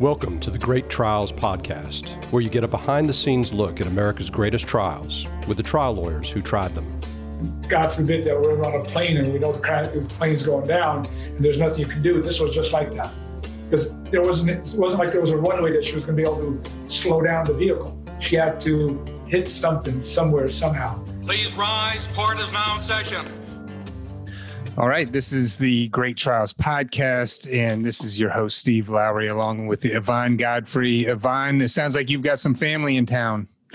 Welcome to the Great Trials Podcast, where you get a behind the scenes look at America's greatest trials with the trial lawyers who tried them. God forbid that we're on a plane and we know the plane's going down and there's nothing you can do. This was just like that. Because there wasn't, it wasn't like there was a runway that she was going to be able to slow down the vehicle. She had to hit something somewhere, somehow. Please rise. Court is now in session. All right, this is the Great Trials podcast, and this is your host Steve Lowry, along with the Yvonne Godfrey. Yvonne, it sounds like you've got some family in town.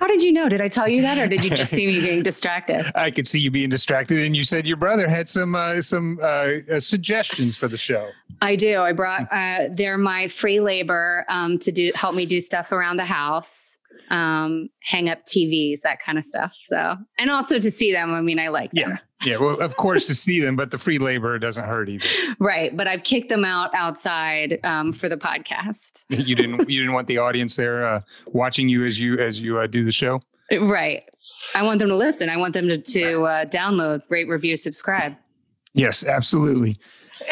How did you know? Did I tell you that, or did you just see me being distracted? I could see you being distracted, and you said your brother had some uh, some uh, uh, suggestions for the show. I do. I brought. Uh, they're my free labor um, to do help me do stuff around the house um, hang up TVs, that kind of stuff. So, and also to see them. I mean, I like them. Yeah. Yeah. Well, of course, to see them, but the free labor doesn't hurt either. Right. But I've kicked them out outside um, for the podcast. you didn't, you didn't want the audience there uh, watching you as you, as you uh, do the show. Right. I want them to listen. I want them to, to uh, download, rate, review, subscribe. Yes, absolutely.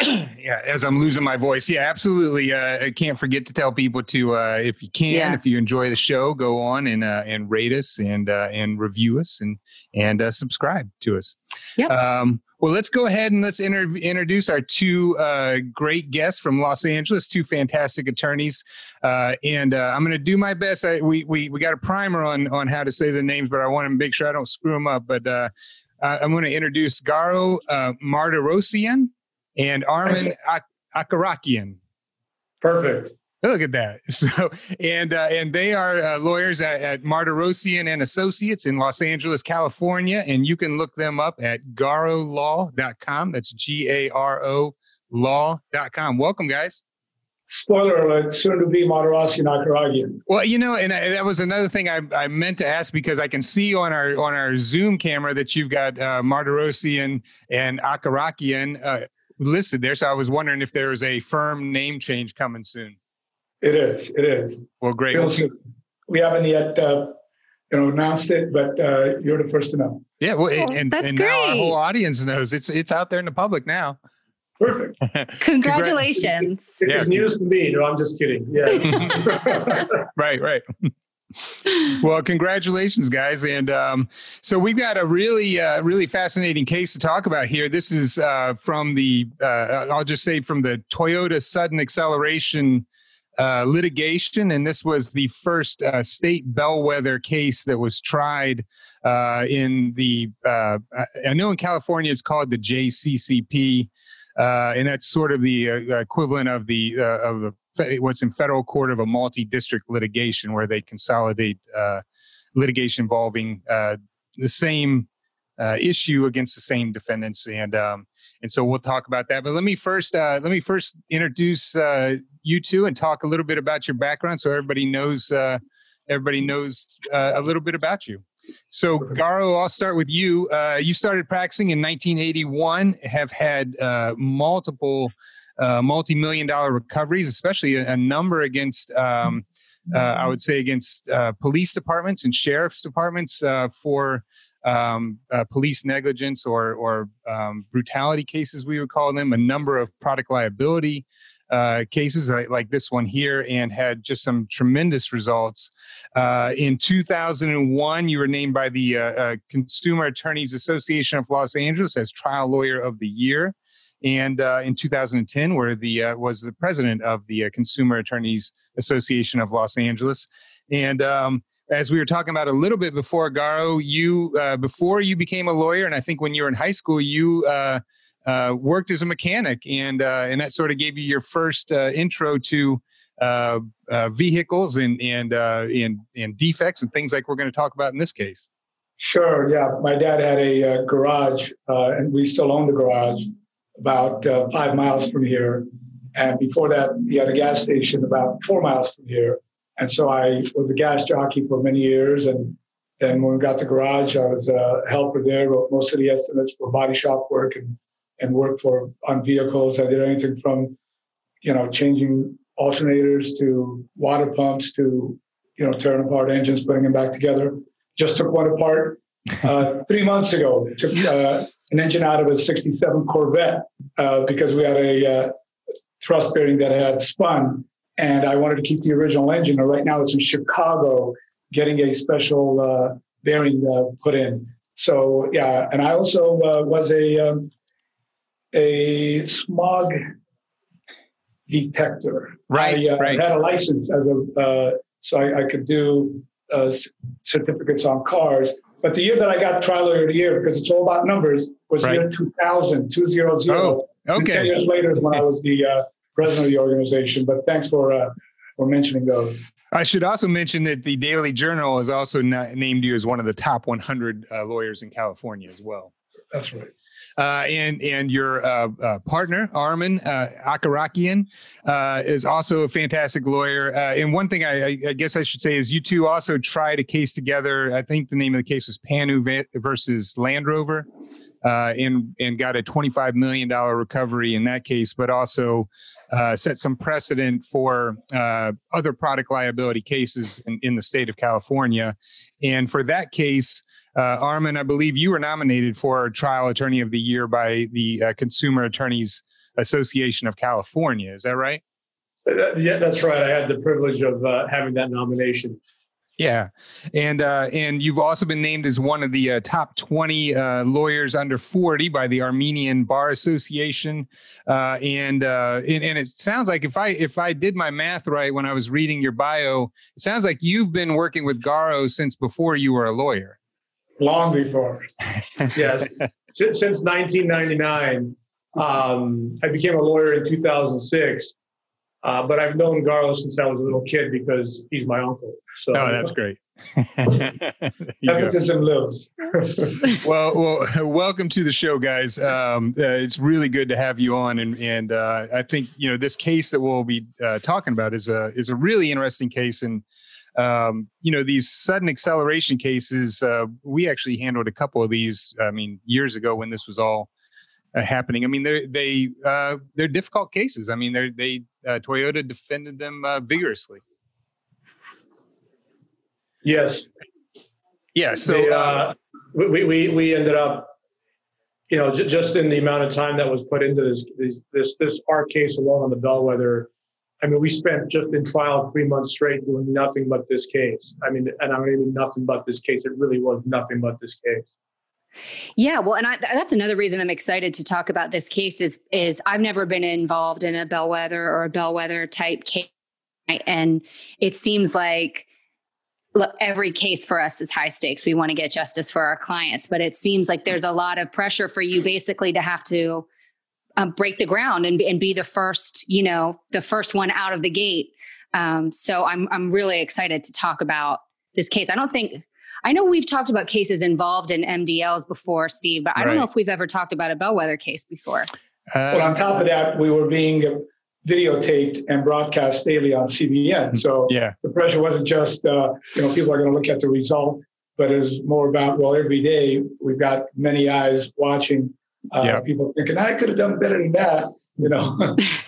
yeah, as I'm losing my voice. Yeah, absolutely. Uh, I can't forget to tell people to, uh, if you can, yeah. if you enjoy the show, go on and uh, and rate us and uh, and review us and and uh, subscribe to us. Yep. Um, well, let's go ahead and let's inter- introduce our two uh, great guests from Los Angeles, two fantastic attorneys. Uh, and uh, I'm going to do my best. I, we, we, we got a primer on, on how to say the names, but I want to make sure I don't screw them up. But uh, I'm going to introduce Garo uh, Mardirossian and Armen Ak- Akaragian. Perfect. Look at that. So, and uh, and they are uh, lawyers at, at Mardirossian and Associates in Los Angeles, California, and you can look them up at garolaw.com. That's G A R O law.com. Welcome, guys. Spoiler alert, soon to be Mardirossian Akaragian. Well, you know, and I, that was another thing I, I meant to ask because I can see on our on our Zoom camera that you've got uh, Mardirossian and Akaragian. Uh, listed there. So I was wondering if there is a firm name change coming soon. It is. It is. Well, great. We haven't yet, uh, you know, announced it, but uh, you're the first to know. Yeah. Well, oh, and, that's and great. now our whole audience knows it's it's out there in the public now. Perfect. Congratulations. It's, it's yeah. news to me. No, I'm just kidding. Yes. right. Right well, congratulations, guys! And um, so we've got a really, uh, really fascinating case to talk about here. This is uh, from the, uh, I'll just say, from the Toyota sudden acceleration uh, litigation, and this was the first uh, state bellwether case that was tried uh, in the. I know in California it's called the JCCP. And that's sort of the equivalent of the of the what's in federal court of a multi-district litigation where they consolidate uh, litigation involving uh, the same uh, issue against the same defendants, and um, and so we'll talk about that. But let me first uh, let me first introduce uh, you two and talk a little bit about your background, so everybody knows uh, everybody knows a little bit about you. So, Garo, I'll start with you. you started practicing in 1981, have had multiple uh, multi-million dollar recoveries, especially a, a number against, um, uh, I would say, against uh, police departments and sheriff's departments uh, for um, uh, police negligence or or um, brutality cases, we would call them. A number of product liability uh, cases like, this one here, and had just some tremendous results. in 2001, you were named by the Consumer Attorneys Association of Los Angeles as Trial Lawyer of the Year and uh, in 2010, where the uh, was the president of the uh, Consumer Attorneys Association of Los Angeles, and um, as we were talking about a little bit before, Garo, you uh, before you became a lawyer, and I think when you were in high school, you uh, uh, worked as a mechanic, and uh, and that sort of gave you your first uh, intro to. Uh, vehicles and and and and defects and things like we're going to talk about in this case. Sure. Yeah, my dad had a garage, and we still own the garage about uh, five miles from here. And before that, he had a gas station about four miles from here. And so I was a gas jockey for many years. And then when we got the garage, I was a helper there, wrote most of the estimates for body shop work and, and worked for on vehicles. I did anything from, you know, changing alternators to water pumps to, you know, tearing apart engines, putting them back together. Just took one apart uh, three months ago. Took uh, an engine out of a 67 Corvette uh, because we had a uh, thrust bearing that had spun, and I wanted to keep the original engine. And right now it's in Chicago, getting a special uh, bearing uh, put in. So yeah, and I also uh, was a um, a smog detector. Right, I uh, right. had a license as a uh, so I, I could do uh, certificates on cars. But the year that I got trial lawyer of the year, because it's all about numbers, was Right. year 2000, 200. Oh, And 10 okay. years later is when I was the uh, president of the organization. But thanks for uh, for mentioning those. I should also mention that the Daily Journal has also na- named you as one of the top 100 uh, lawyers in California as well. That's right. Uh, and and your uh, uh, partner Armen uh, Akaragian uh, is also a fantastic lawyer. Uh, and one thing I, I, guess I should say is you two also tried a case together. I think the name of the case was Panu versus Land Rover, and and got a twenty five million dollar recovery in that case, but also. Set some precedent for other product liability cases in, in the state of California. And for that case, uh, Armen, I believe you were nominated for Trial Attorney of the Year by the uh, Consumer Attorneys Association of California. Is that right? Uh, Yeah, that's right. I had the privilege of uh, having that nomination. Yeah, and uh, and you've also been named as one of the uh, top twenty uh, lawyers under forty by the Armenian Bar Association, uh, and, uh, and and it sounds like if I if I did my math right when I was reading your bio, it sounds like you've been working with Garo since before you were a lawyer. Long before. Yes, since, since 1999, um, I became a lawyer in 2006. Uh, but I've known Garo since I was a little kid because he's my uncle. So Oh, that's great. Nepotism lives. well, well, welcome to the show, guys. Um, uh, it's really good to have you on, and and uh, I think you know this case that we'll be uh, talking about is a is a really interesting case, and um, you know these sudden acceleration cases. Uh, we actually handled a couple of these. I mean, years ago when this was all uh, happening. I mean, they they uh, they're difficult cases. I mean, they're they uh, Toyota defended them uh, vigorously. yes, Yeah. So They, uh, uh, we, we we ended up, you know, j- just in the amount of time that was put into this this this, this our case alone on the bellwether. I mean, we spent just in trial three months straight doing nothing but this case. I mean, and I mean nothing but this case. It really was nothing but this case. Yeah, well, and I, that's another reason I'm excited to talk about this case is is I've never been involved in a bellwether or a bellwether type case, and it seems like look, every case for us is high stakes. We want to get justice for our clients, but it seems like there's a lot of pressure for you basically to have to um, break the ground and, and be the first, you know, the first one out of the gate. Um, so I'm I'm really excited to talk about this case. I don't think I know we've talked about cases involved in MDLs before, Steve, but I don't know if we've ever talked about a bellwether case before. Well, on top of that, we were being videotaped and broadcast daily on CVN. So yeah. the pressure wasn't just, uh, you know, people are going to look at the result, but it was more about, well, every day we've got many eyes watching. Uh, Yeah. People thinking, I could have done better than that. You know,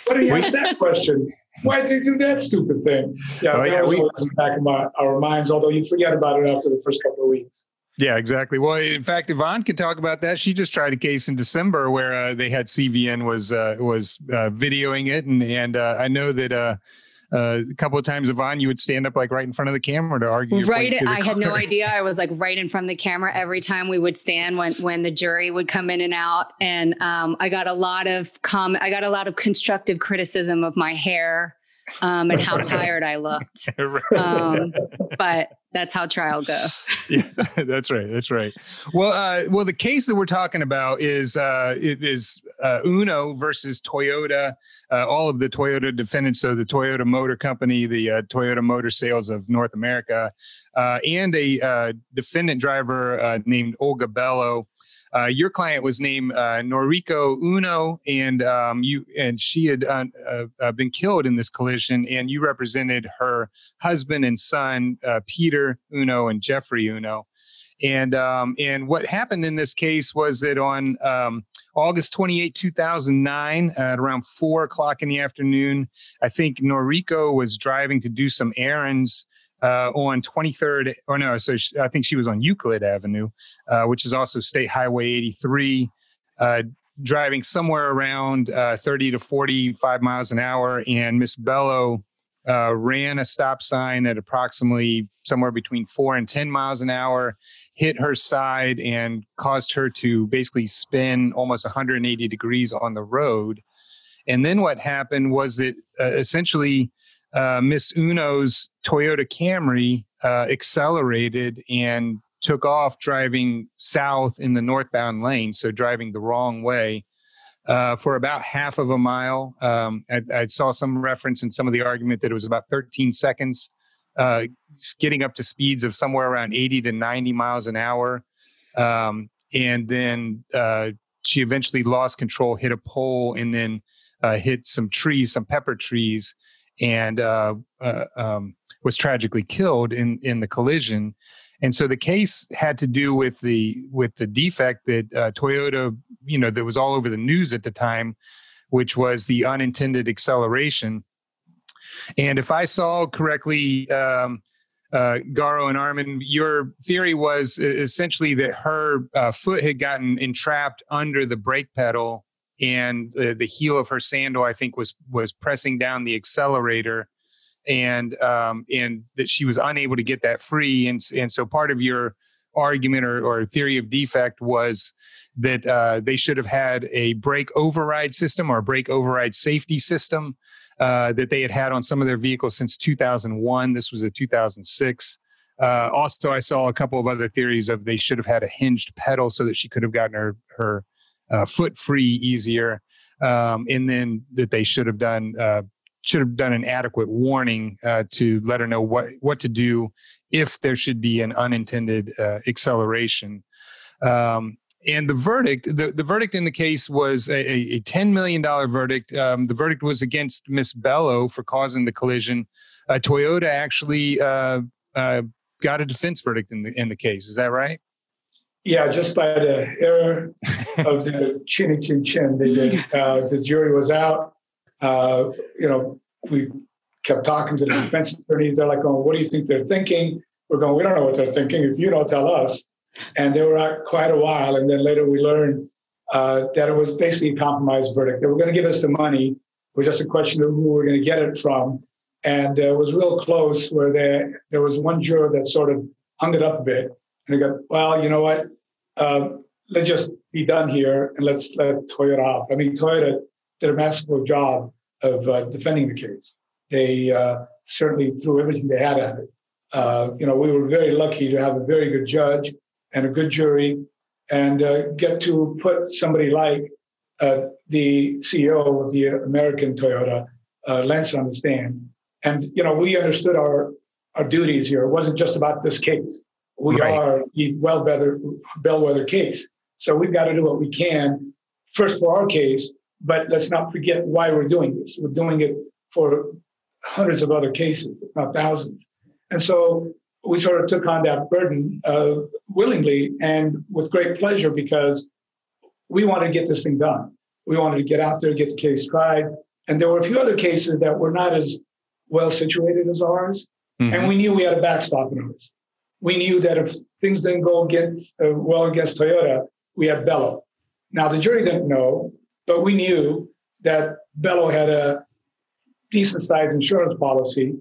why did you ask that question? Why did you do that stupid thing? Yeah, Oh, that yeah, we- in the back of my, our minds, although you forget about it after the first couple of weeks. Yeah, exactly. Well, in fact, Yvonne could talk about that. She just tried a case in December where uh, they had CVN was uh, was uh, videoing it, and and uh, I know that uh, a couple of times, Yvonne, you would stand up like right in front of the camera to argue. your Right. point to the I had no idea. I was like right in front of the camera every time we would stand when when the jury would come in and out. And um, I got a lot of com I got a lot of constructive criticism of my hair um, and how tired I looked. Um, but that's how trial goes. yeah, that's right. That's right. Well, uh, well, the case that we're talking about is uh, it is uh, Uno versus Toyota. Uh, all of the Toyota defendants, so the Toyota Motor Company, the uh, Toyota Motor Sales of North America, uh, and a defendant driver named Olga Bello. Uh, your client was named uh, Noriko Uno, and um, you and she had uh, uh, uh, been killed in this collision, and you represented her husband and son, uh, Peter Uno and Jeffrey Uno. And um, and what happened in this case was that on um, August 28, 2009, at around four o'clock in the afternoon, I think Noriko was driving to do some errands uh, on 23rd, or no, so she, I think she was on Euclid Avenue, uh, which is also State Highway 83. Uh, driving somewhere around uh, 30 to 45 miles an hour, and Miss Bello uh, ran a stop sign at approximately somewhere between four and 10 miles an hour, hit her side, and caused her to basically spin almost 180 degrees on the road. And then what happened was that uh, essentially uh, Miss Uno's Toyota Camry uh, accelerated and took off driving south in the northbound lane, so driving the wrong way. Uh, for about half of a mile. Um, I, I, saw some reference in some of the argument that it was about 13 seconds, uh, getting up to speeds of somewhere around 80 to 90 miles an hour. Um, and then uh, she eventually lost control, hit a pole, and then uh, hit some trees, some pepper trees, and uh, uh, um, was tragically killed in, in the collision. And so the case had to do with the with the defect that uh, Toyota, you know, that was all over the news at the time, which was the unintended acceleration. And if I saw correctly, um, uh, Garo and Armen, your theory was essentially that her uh, foot had gotten entrapped under the brake pedal, and the, the heel of her sandal, I think, was was pressing down the accelerator and um, and that she was unable to get that free, and and so part of your argument or, or theory of defect was that uh, they should have had a brake override system or a brake override safety system uh, that they had had on some of their vehicles since 2001. This was a 2006. Uh, also, I saw a couple of other theories of they should have had a hinged pedal so that she could have gotten her her uh, foot free easier, um, and then that they should have done uh, should have done an adequate warning uh, to let her know what what to do if there should be an unintended uh, acceleration. Um, and the verdict, the, the verdict in the case was a, a $10 million verdict. Um, the verdict was against Miss Bello for causing the collision. Uh, Toyota actually uh, uh, got a defense verdict in the in the case. Is that right? Yeah, just by the error of the chinny chin chin, they did. Uh, the jury was out uh, you know, we kept talking to the defense attorneys. They're like, "Oh, what do you think they're thinking?" We're going, "We don't know what they're thinking. If you don't tell us." And they were out quite a while, and then later we learned uh, that it was basically a compromise verdict. They were going to give us the money. It was just a question of who we were going to get it from, and uh, it was real close. Where there there was one juror that sort of hung it up a bit, and he got, "Well, you know what? Uh, let's just be done here, and let's let Toyota off." I mean, Toyota did a masterful job of uh, defending the case. They uh, certainly threw everything they had at it. Uh, you know, we were very lucky to have a very good judge and a good jury, and uh, get to put somebody like uh, the CEO of the American Toyota, uh, Lentz, on the stand. And you know, we understood our our duties here. It wasn't just about this case. We right. are the well-bellwether bellwether case, so we've got to do what we can first for our case, but let's not forget why we're doing this. We're doing it for hundreds of other cases, if not thousands. And so we sort of took on that burden uh, willingly and with great pleasure because we wanted to get this thing done. We wanted to get out there, get the case tried. And there were a few other cases that were not as well situated as ours. Mm-hmm. And we knew we had a backstop in ours. We knew that if things didn't go against, uh, well against Toyota, we had Bello. Now, the jury didn't know but we knew that Bello had a decent sized insurance policy.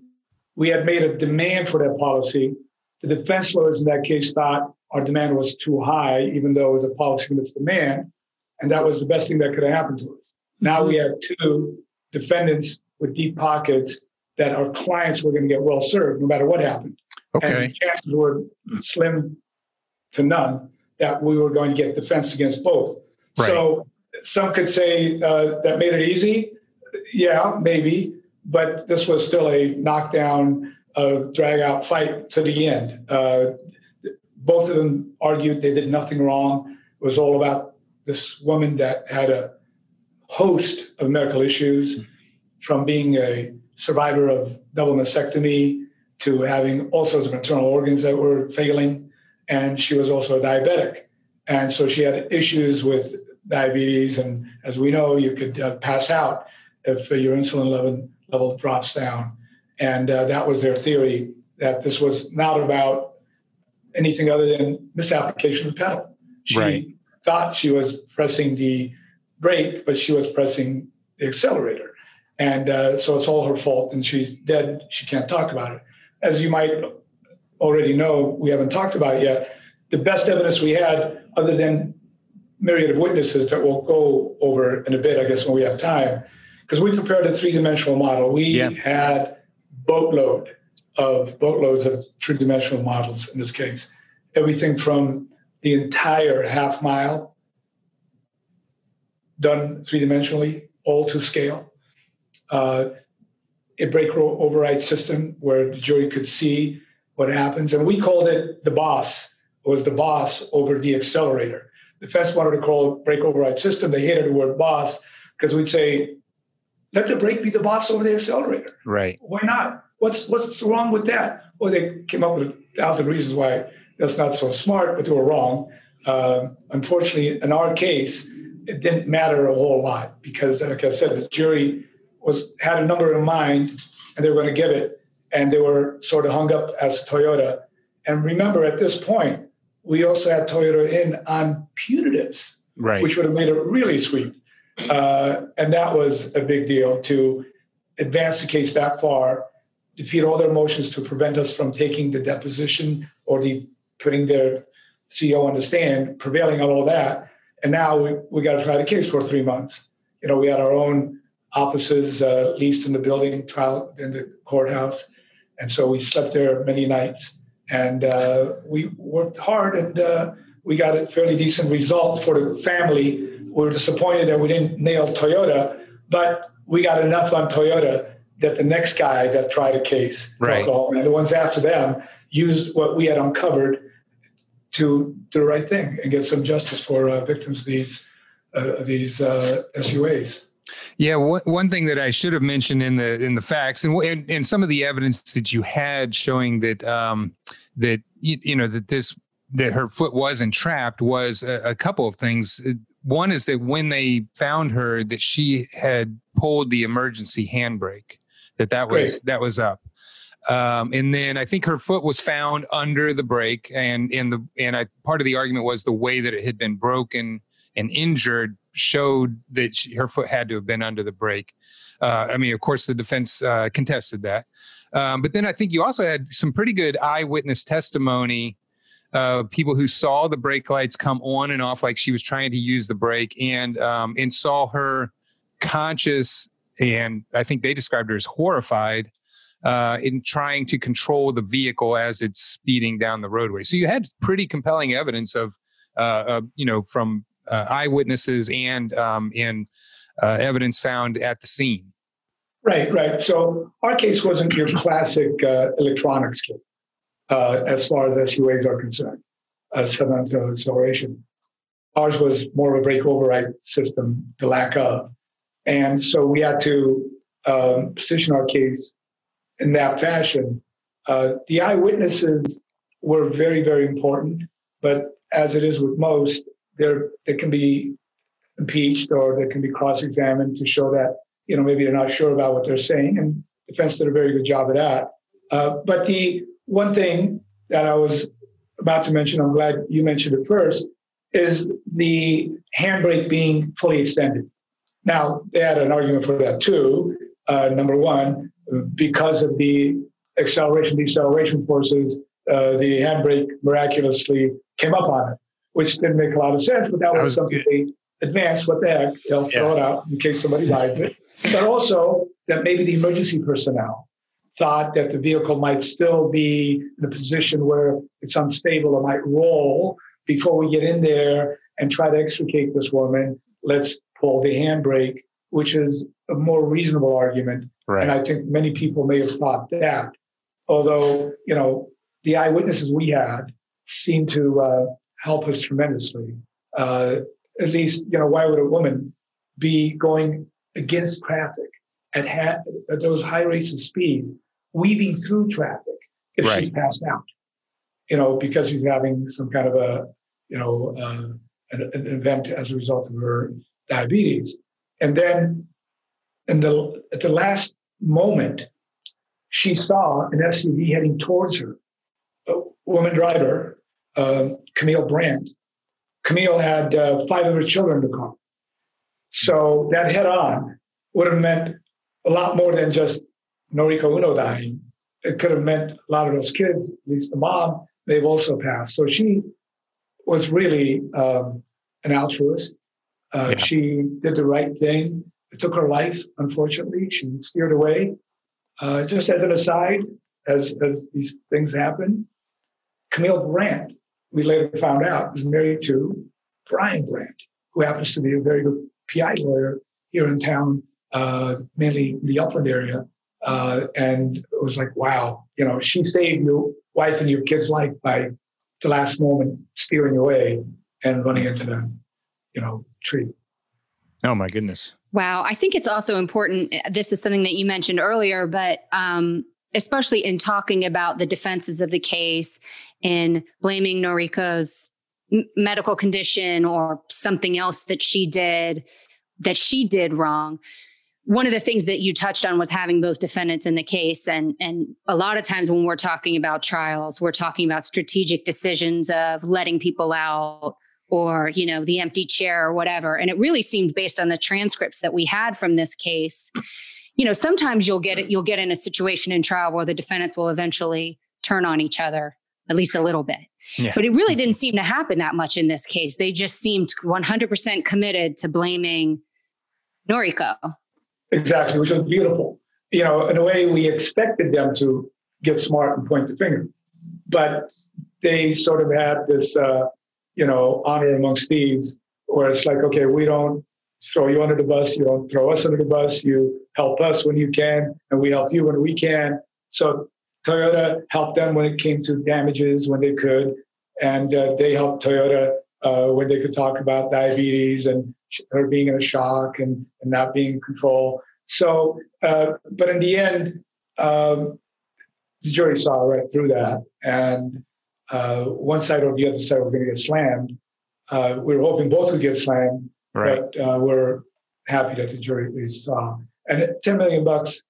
We had made a demand for that policy. The defense lawyers in that case thought our demand was too high, even though it was a policy limits demand. And that was the best thing that could have happened to us. Now we have two defendants with deep pockets that our clients were going to get well served no matter what happened. Okay. And the chances were slim to none that we were going to get defense against both. Right. So some could say uh, that made it easy. Yeah, maybe, but this was still a knockdown, uh, drag out fight to the end. Uh, both of them argued they did nothing wrong. It was all about this woman that had a host of medical issues, from being a survivor of double mastectomy to having all sorts of internal organs that were failing. And she was also a diabetic. And so she had issues with diabetes, and as we know, you could uh, pass out if uh, your insulin level level drops down. And uh, that was their theory that this was not about anything other than misapplication of the pedal. She right. thought she was pressing the brake, but she was pressing the accelerator. And uh, so it's all her fault, and she's dead. She can't talk about it. As you might already know, we haven't talked about yet. The best evidence we had, other than myriad of witnesses that we'll go over in a bit, I guess, when we have time, because we prepared a three dimensional model. We yeah. had boatload of boatloads of three dimensional models in this case. Everything from the entire half mile done three dimensionally, all to scale. Uh, a brake override system where the jury could see what happens. And we called it the boss, it was the boss over the accelerator. The defense wanted to call it brake override system. They hated the word boss because we'd say, let the brake be the boss over the accelerator. Right. Why not? What's what's wrong with that? Well, they came up with a thousand reasons why that's not so smart, but they were wrong. Uh, unfortunately, in our case, it didn't matter a whole lot because, like I said, the jury was had a number in mind and they were going to give it, and they were sort of hung up as Toyota. And remember, at this point, we also had Toyota in on punitives, right. which would have made it really sweet. Uh, and that was a big deal to advance the case that far, defeat all their motions to prevent us from taking the deposition or the putting their CEO on the stand, prevailing on all that. And now we, we got to try the case for three months. You know, we had our own offices uh, leased in the building, trial in the courthouse. And so we slept there many nights and uh, we worked hard and uh, we got a fairly decent result for the family we were disappointed that we didn't nail Toyota, but we got enough on Toyota that the next guy that tried a case, right. and the ones after them, used what we had uncovered to do the right thing and get some justice for uh, victims of these uh, these uh, SUAs. Yeah, one, one thing that I should have mentioned in the in the facts and, and, and some of the evidence that you had showing that um, that you, you know that this that her foot wasn't trapped was a, a couple of things one is that when they found her that she had pulled the emergency handbrake that that was Great. that was up um, and then I think her foot was found under the brake, and in the and I part of the argument was the way that it had been broken and injured showed that she, her foot had to have been under the brake. Uh, I mean, of course, the defense uh, contested that, um, but then I think you also had some pretty good eyewitness testimony uh, people who saw the brake lights come on and off like she was trying to use the brake and um, and saw her conscious and I think they described her as horrified uh, in trying to control the vehicle as it's speeding down the roadway. So you had pretty compelling evidence of, uh, you know, from eyewitnesses and um, in uh, evidence found at the scene. Right, right. So our case wasn't your classic uh, electronics case uh, as far as SUAs are concerned, uh, acceleration. Ours was more of a brake override system, the lack of. And so we had to um, position our case in that fashion. Uh, the eyewitnesses were very, very important, but as it is with most, they're, they can be impeached or they can be cross-examined to show that you know maybe they're not sure about what they're saying, and defense did a very good job of that. Uh, but the one thing that I was about to mention, I'm glad you mentioned it first, is the handbrake being fully extended. Now, they had an argument for that too. Uh, number one, because of the acceleration deceleration forces, uh, the handbrake miraculously came up on it, which didn't make a lot of sense, but that was, was something good. they advanced. What the heck? They'll yeah. throw it out in case somebody buys it. but also that maybe the emergency personnel thought that the vehicle might still be in a position where it's unstable or might roll before we get in there and try to extricate this woman. Let's pull the handbrake, which is a more reasonable argument. Right. And I think many people may have thought that. Although, you know, the eyewitnesses we had seemed to uh, help us tremendously. Uh, at least, you know, why would a woman be going against traffic at, ha- at those high rates of speed weaving through traffic if right. she's passed out, you know, because she's having some kind of a, you know, uh, an, an, event as a result of her diabetes. And then in the, at the last moment, she saw an SUV heading towards her. A woman driver, uh, Camille Brandt. Camille had uh, five of her children to car. So that head on would have meant a lot more than just Noriko Uno dying. It could have meant a lot of those kids, at least the mom, they've also passed. So she was really um, an altruist. Uh, yeah. She did the right thing. It took her life, unfortunately. She steered away. Uh, just as an aside, as, as these things happen, Camille Brandt, we later found out, was married to Brian Brandt, who happens to be a very good PI lawyer here in town, uh, mainly the Upland area. Uh, and it was like, wow, you know, she saved your wife and your kid's life by the last moment steering away and running into the, you know, tree. Oh my goodness. Wow. I think it's also important. This is something that you mentioned earlier, but um, especially in talking about the defenses of the case and blaming Noriko's medical condition or something else that she did that she did wrong. One of the things that you touched on was having both defendants in the case. And and a lot of times when we're talking about trials we're talking about strategic decisions of letting people out or you know the empty chair or whatever. And it really seemed based on the transcripts that we had from this case you know sometimes you'll get it you'll get in a situation in trial where the defendants will eventually turn on each other at least a little bit. Yeah. but it really didn't seem to happen that much in this case. They just seemed 100% committed to blaming noriko. Exactly, which was beautiful. You know, in a way, we expected them to get smart and point the finger, but they sort of had this, uh, you know, honor amongst thieves, where it's like, okay, we don't throw you under the bus, you don't throw us under the bus, you help us when you can, and we help you when we can. So Toyota helped them when it came to damages when they could, and uh, they helped Toyota uh, when they could talk about diabetes and her being in a shock and, and not being in control. So, uh, but in the end, um, the jury saw right through that. And uh, one side or the other side were going to get slammed. Uh, we were hoping both would get slammed, right. but uh, we're happy that the jury at least saw. And 10 million bucks,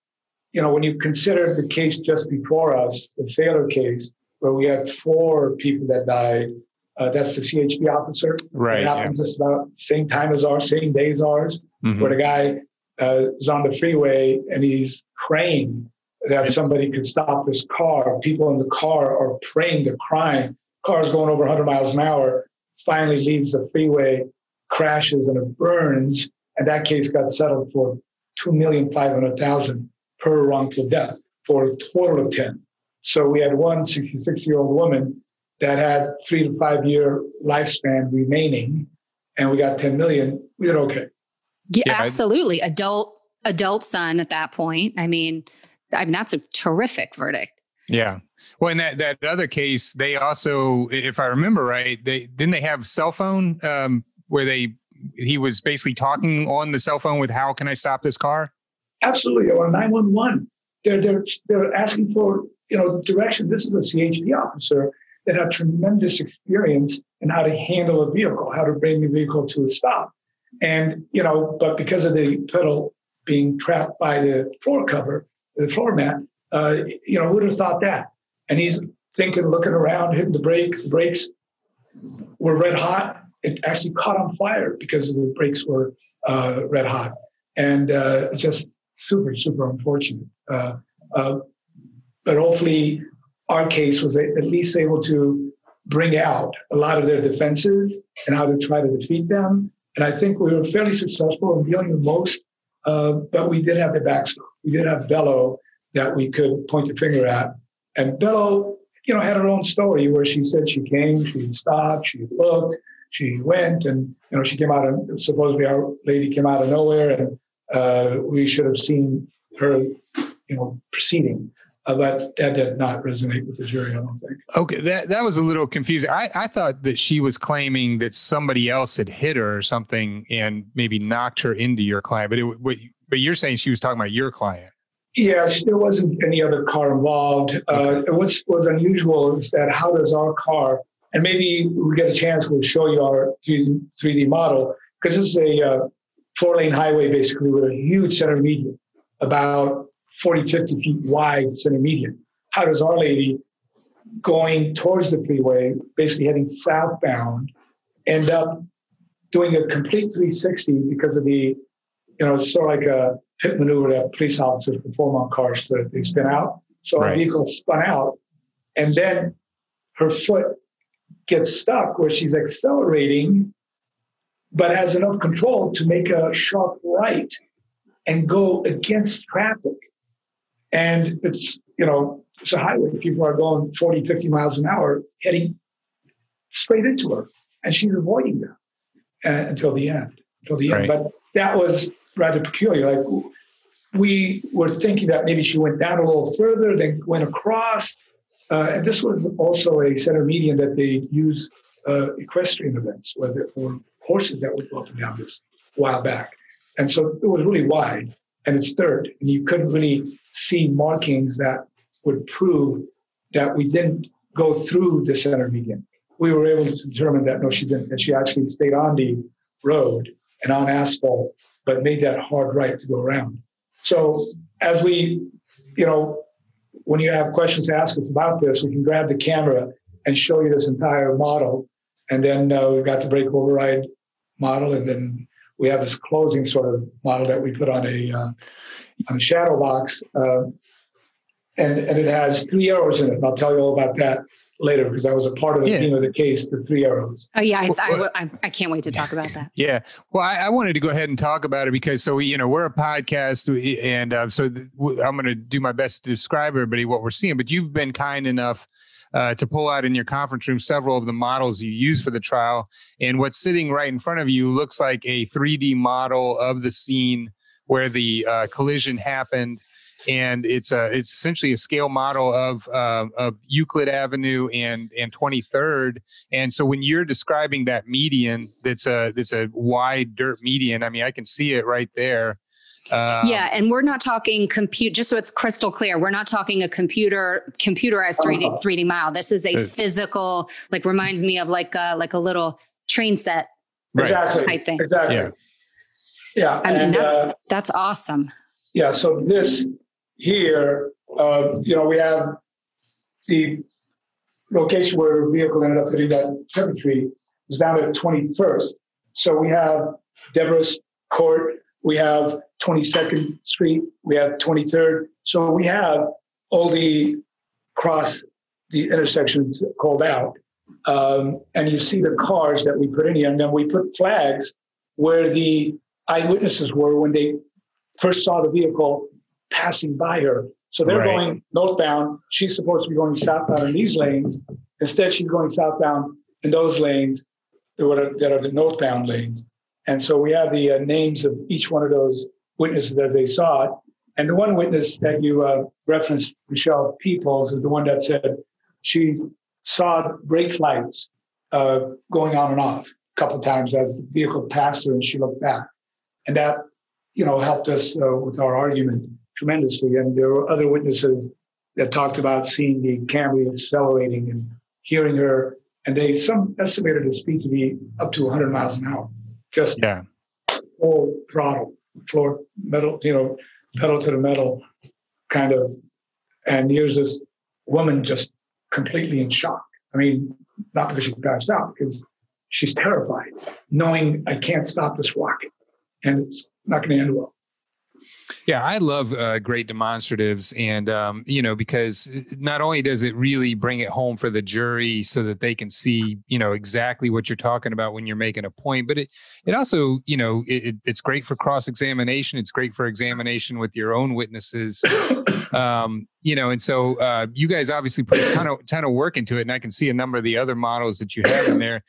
you know, when you consider the case just before us, the Saylor case, where we had four people that died, uh, that's the CHP officer. Right. It happened yeah. just about same time as ours, same day as ours, mm-hmm. where the guy uh, is on the freeway and he's praying that somebody could stop his car. People in the car are praying, they're crying. Car's going over 100 miles an hour. Finally leaves the freeway, crashes, and it burns. And that case got settled for two million five hundred thousand per wrongful death for a total of 10. So we had one 66 year old woman that had three to five year lifespan remaining, and we got 10 million, we did okay. Yeah, yeah absolutely. I, adult adult son at that point. I mean, I mean that's a terrific verdict. Yeah. Well, in that that other case, they also, if I remember right, they didn't they have cell phone um, where they he was basically talking on the cell phone with how can I stop this car? Absolutely, or nine one one. They're they're they're asking for you know direction. This is a CHP officer that have tremendous experience in how to handle a vehicle, how to bring the vehicle to a stop. And, you know, but because of the pedal being trapped by the floor cover, the floor mat, uh, you know, who would have thought that? And he's thinking, looking around, hitting the brake. The brakes were red hot. It actually caught on fire because the brakes were uh, red hot. And uh, it's just super, super unfortunate. Uh, uh, but hopefully, our case was at least able to bring out a lot of their defenses and how to try to defeat them and I think we were fairly successful in dealing with most, uh, but we did have the backstop. We did have Bello that we could point the finger at. And Bello, you know, had her own story where she said she came, she stopped, she looked, she went, and, you know, she came out of, supposedly our lady came out of nowhere, and uh, we should have seen her, you know, proceeding. Uh, but that did not resonate with the jury, I don't think. Okay, that that was a little confusing. I, I thought that she was claiming that somebody else had hit her or something and maybe knocked her into your client. But it, but you're saying she was talking about your client. Yeah, there wasn't any other car involved. Uh, what's was unusual is that how does our car, and maybe we get a chance, we'll show you our 3D, 3D model, because this is a uh, four lane highway basically with a huge center median, about 40, 50 feet wide center median. How does Our Lady going towards the freeway, basically heading southbound, end up doing a complete 360 because of the, you know, it's sort of like a pit maneuver that police officers perform on cars so that they spin out. So Right. our vehicle spun out, and then her foot gets stuck where she's accelerating, but has enough control to make a sharp right and go against traffic. And it's, you know, it's a highway. People are going 40, 50 miles an hour heading straight into her. And she's avoiding them uh, until the end, until the end. But that was rather peculiar. Like we were thinking that maybe she went down a little further, then went across. Uh, and this was also a center median that they use uh, equestrian events, where there were horses that would go up and down this while back. And so it was really wide and it's dirt, and you couldn't really see markings that would prove that we didn't go through the center median. We were able to determine that no, she didn't, that she actually stayed on the road and on asphalt, but made that hard right to go around. So as we, you know, when you have questions to ask us about this, we can grab the camera and show you this entire model. And then uh, we've got the brake override model, and then we have this closing sort of model that we put on a uh, on a shadow box, uh, and and it has three arrows in it. And I'll tell you all about that later because I was a part of the Yeah. theme of the case, the three arrows. Oh yeah, I, I, I, I can't wait to talk about that. Yeah. Well, I, I wanted to go ahead and talk about it because so we, you know, we're a podcast, and uh, so th- w- I'm going to do my best to describe everybody what we're seeing. But you've been kind enough uh, to pull out in your conference room several of the models you use for the trial, and what's sitting right in front of you looks like a 3D model of the scene where the uh, collision happened. And it's a it's essentially a scale model of uh, of Euclid Avenue and and 23rd, and so when you're describing that median, that's a that's a wide dirt median. I mean, I can see it right there. Um, yeah, and we're not talking compute. Just so it's crystal clear, we're not talking a computer computerized three D Uh-huh. three D mile. This is a Uh, physical, like reminds me of like a, like a little train set Right. Exactly. type thing. Exactly. Yeah. Yeah. I mean, and, that- uh, That's awesome. Yeah, so this here, uh, you know, we have the location where the vehicle ended up hitting that pepper tree is down at 21st. So we have Deborah's Court, we have 22nd Street, we have 23rd. So we have all the cross the intersections called out. Um, and you see the cars that we put in here, and then we put flags where the eyewitnesses were when they first saw the vehicle passing by her. So they're Right. going northbound. She's supposed to be going southbound in these lanes. Instead, she's going southbound in those lanes that are, that are the northbound lanes. And so we have the uh, names of each one of those witnesses as they saw it. And the one witness that you uh, referenced, Michelle Peoples, is the one that said she saw brake lights uh, going on and off a couple of times as the vehicle passed her and she looked back. And that, you know, helped us uh, with our argument tremendously. And there were other witnesses that talked about seeing the Camry accelerating and hearing her. And they some estimated the speed to be up to 100 miles an hour, just Yeah. full throttle, floor metal, you know, pedal to the metal, kind of. And here's this woman just completely in shock. I mean, not because she passed out, because she's terrified, knowing I can't stop this rocket, and it's not going to end well. Yeah, I love uh, great demonstratives, and um, you know, because not only does it really bring it home for the jury so that they can see, you know, exactly what you're talking about when you're making a point, but it it also, you know, it, it- it's great for cross examination. It's great for examination with your own witnesses, um, you know, and so uh, you guys obviously put a ton of ton of work into it, and I can see a number of the other models that you have in there.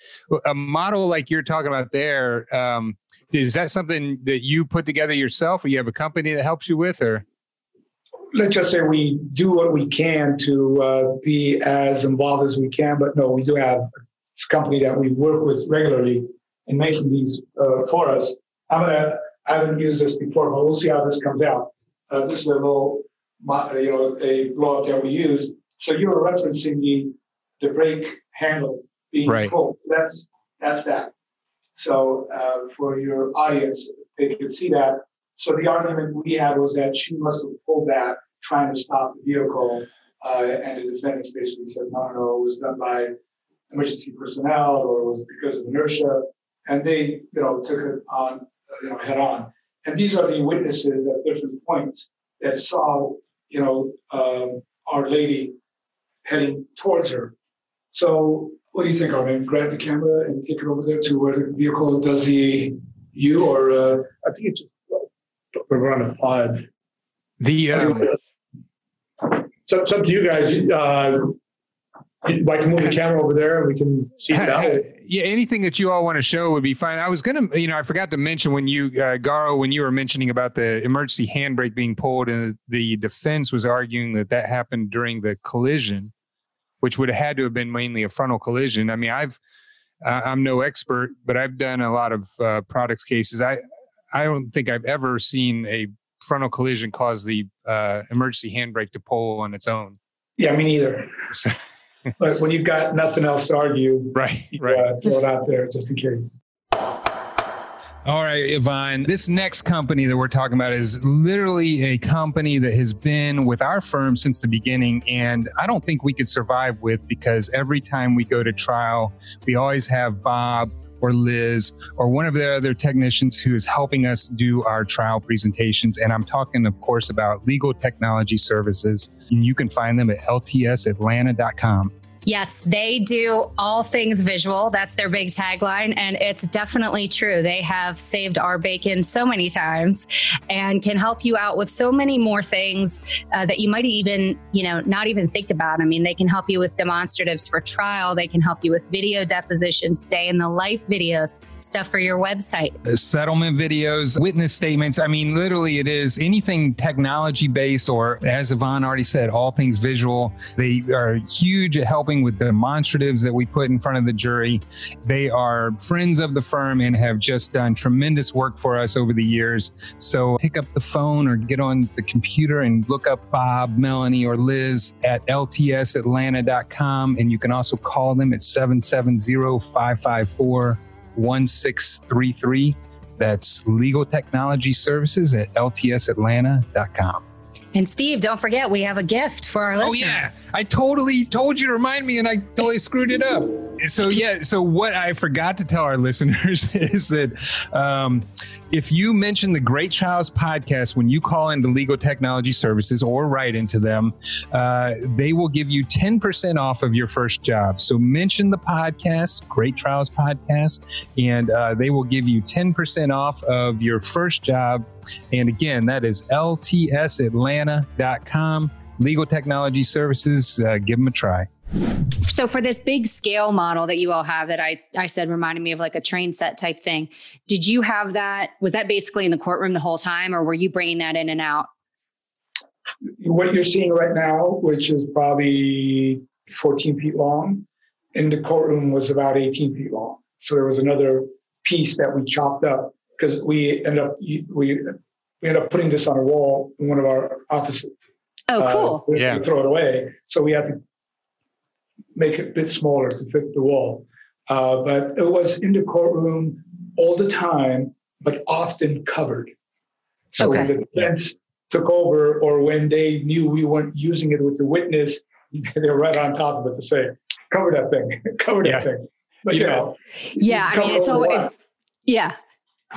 A model like you're talking about there. Um, is that something that you put together yourself or you have a company that helps you with or Let's just say we do what we can to uh, be as involved as we can, but no, we do have a company that we work with regularly in making these uh, for us. I'm gonna. I haven't used this before, but we'll see how this comes out. Uh, this is a little, you know, a blow up that we use. So you're referencing the the brake handle being Right. pulled. That's that's that. So uh, for your audience, they could see that. So the argument we had was that she must have pulled that trying to stop the vehicle, uh, and the defendants basically said, no, no, no, it was done by emergency personnel or it was because of inertia. and they, you know, took it on, you know, head on. And these are the witnesses at different points that saw, you know, um, Our Lady heading towards her. So, what do you think, Armen? Grab the camera and take it over there to where the vehicle does the you or uh, I think it's just we're on a pod. The um, So it's up to you guys. Uh, I can move the camera over there and we can see it now. Yeah, anything that you all want to show would be fine. I was gonna, you know, I forgot to mention when you, uh, Garo, when you were mentioning about the emergency handbrake being pulled, and the defense was arguing that that happened during the collision, which would have had to have been mainly a frontal collision. I mean, I've, uh, I'm no expert, but I've done a lot of uh, products cases. I, I don't think I've ever seen a frontal collision cause the uh, emergency handbrake to pull on its own. yeah, me neither. But when you've got nothing else to argue, right, right. uh, throw it out there just in case. All right, Yvonne. This next company that we're talking about is literally a company that has been with our firm since the beginning. And I don't think we could survive with because every time we go to trial, we always have Bob or Liz or one of the other technicians who is helping us do our trial presentations. And I'm talking, of course, about legal technology services. And you can find them at ltsatlanta.com. Yes, they do all things visual. That's their big tagline. And it's definitely true. They have saved our bacon so many times and can help you out with so many more things uh, that you might even, you know, not even think about. I mean, they can help you with demonstratives for trial, they can help you with video depositions, day in the life videos, stuff for your website. settlement videos, witness statements. I mean, literally, it is anything technology based, or as Yvonne already said, all things visual. They are huge at helping with demonstratives that we put in front of the jury. They are friends of the firm and have just done tremendous work for us over the years. So pick up the phone or get on the computer and look up Bob, Melanie, or Liz at ltsatlanta.com. And you can also call them at 770 554 1633. That's legal technology services at ltsatlanta.com. And Steve, don't forget, we have a gift for our listeners. Oh yeah, I totally told you to remind me, and I totally screwed it up. So yeah, so what I forgot to tell our listeners is that um, if you mention the Great Trials podcast when you call into Legal Technology Services or write into them, uh, they will give you ten percent off of your first job. So mention the podcast, Great Trials podcast, and uh, they will give you ten percent off of your first job. And again, that is ltsatlanta.com. Legal Technology Services. Uh, give them a try. So for this big scale model that you all have that I I said reminded me of like a train set type thing. Did you have that was that basically in the courtroom the whole time or were you bringing that in and out? What you're seeing right now, which is probably 14 feet long, in the courtroom was about 18 feet long. So there was another piece that we chopped up because we ended up we we ended up putting this on a wall in one of our offices. Oh, Uh, cool. we Yeah. yeah. throw it away. So we had to make it a bit smaller to fit the wall. Uh, but it was in the courtroom all the time, but often covered. So when Okay. the defense took over or when they knew we weren't using it with the witness, they were right on top of it to say, cover that thing, cover Yeah. that thing. But You you know, know, yeah, I mean it's always what? yeah.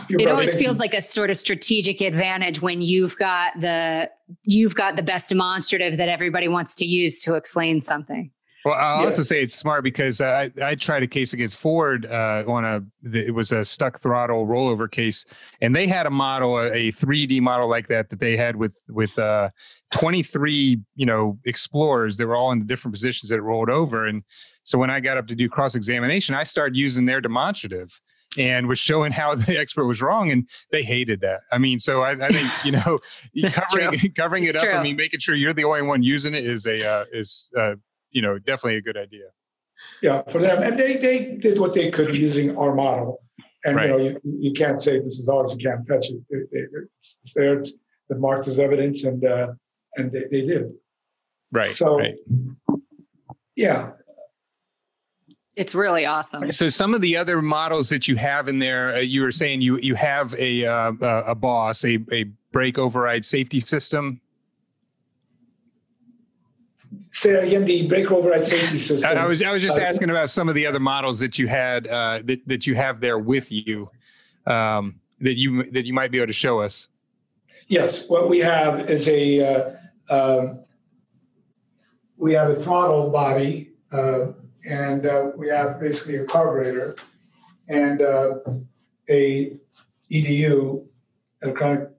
You're It always thinking, feels like a sort of strategic advantage when you've got the you've got the best demonstrative that everybody wants to use to explain something. Well, I'll Yeah. also say it's smart because I, I tried a case against Ford uh, on a it was a stuck throttle rollover case, and they had a model, a 3D model like that that they had with with uh, 23 you know explorers that were all in the different positions that it rolled over, and so when I got up to do cross examination, I started using their demonstrative and was showing how the expert was wrong, and they hated that. I mean, so I, I think you know That's covering covering It's it up. true. I mean, making sure you're the only one using it is a uh, is uh, you know definitely a good idea. Yeah, for them, and they they did what they could using our model, and Right. you know you, you can't say this is ours, you can't touch it. They, they, it's there, it's marked as evidence, and uh, and they, they did. Right. So- right. Yeah, It's really awesome. So some of the other models that you have in there, uh, you were saying you you have a uh, a a boss, a a brake override safety system. say again the brake override safety system. I was I was just uh, asking about some of the other models that you had uh, that that you have there with you um, that you that you might be able to show us. Yes, what we have is a uh, um, we have a throttle body uh, and uh, we have basically a carburetor and uh, a EDU electronic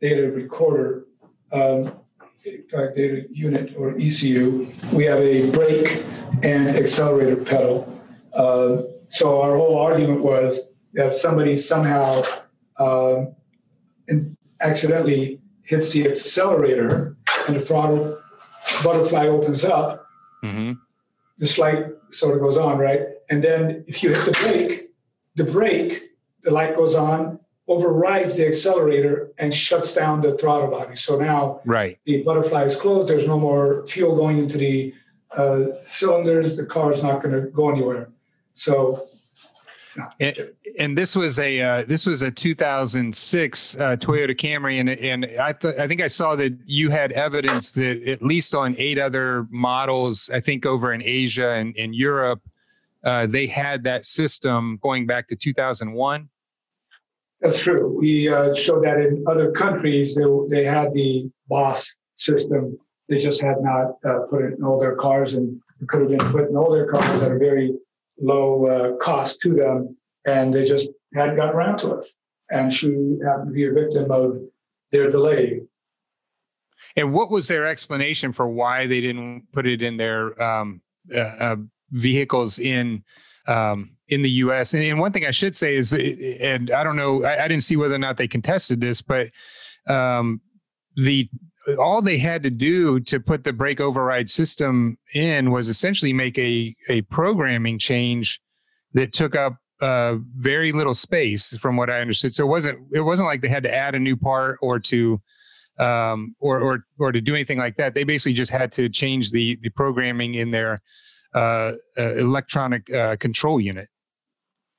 data recorder. Um, data unit or ECU, we have a brake and accelerator pedal. Uh, so our whole argument was that somebody somehow um, accidentally hits the accelerator and the throttle butterfly opens up, mm-hmm. the light sort of goes on, right? And then if you hit the brake, the brake, the light goes on, overrides the accelerator and shuts down the throttle body. So now right. the butterfly is closed. There's no more fuel going into the uh, cylinders. The car is not going to go anywhere. So. And, and, this was a uh, this was a 2006 uh, Toyota Camry, and and I th- I think I saw that you had evidence that at least on eight other models, I think over in Asia and in Europe, uh, they had that system going back to 2001. That's true. We uh, showed that in other countries, they, they had the Boss system. They just had not uh, put it in all their cars, and it could have been put in all their cars at a very low uh, cost to them, and they just hadn't gotten around to us. And she happened to be a victim of their delay. And what was their explanation for why they didn't put it in their um, uh, uh, vehicles in um, in the U.S. And, and, one thing I should say is, and I don't know, I, I didn't see whether or not they contested this, but um, the all they had to do to put the brake override system in was essentially make a a programming change that took up uh, very little space, from what I understood. So it wasn't it wasn't like they had to add a new part or to um, or or or to do anything like that. They basically just had to change the the programming in their uh, uh, electronic uh, control unit.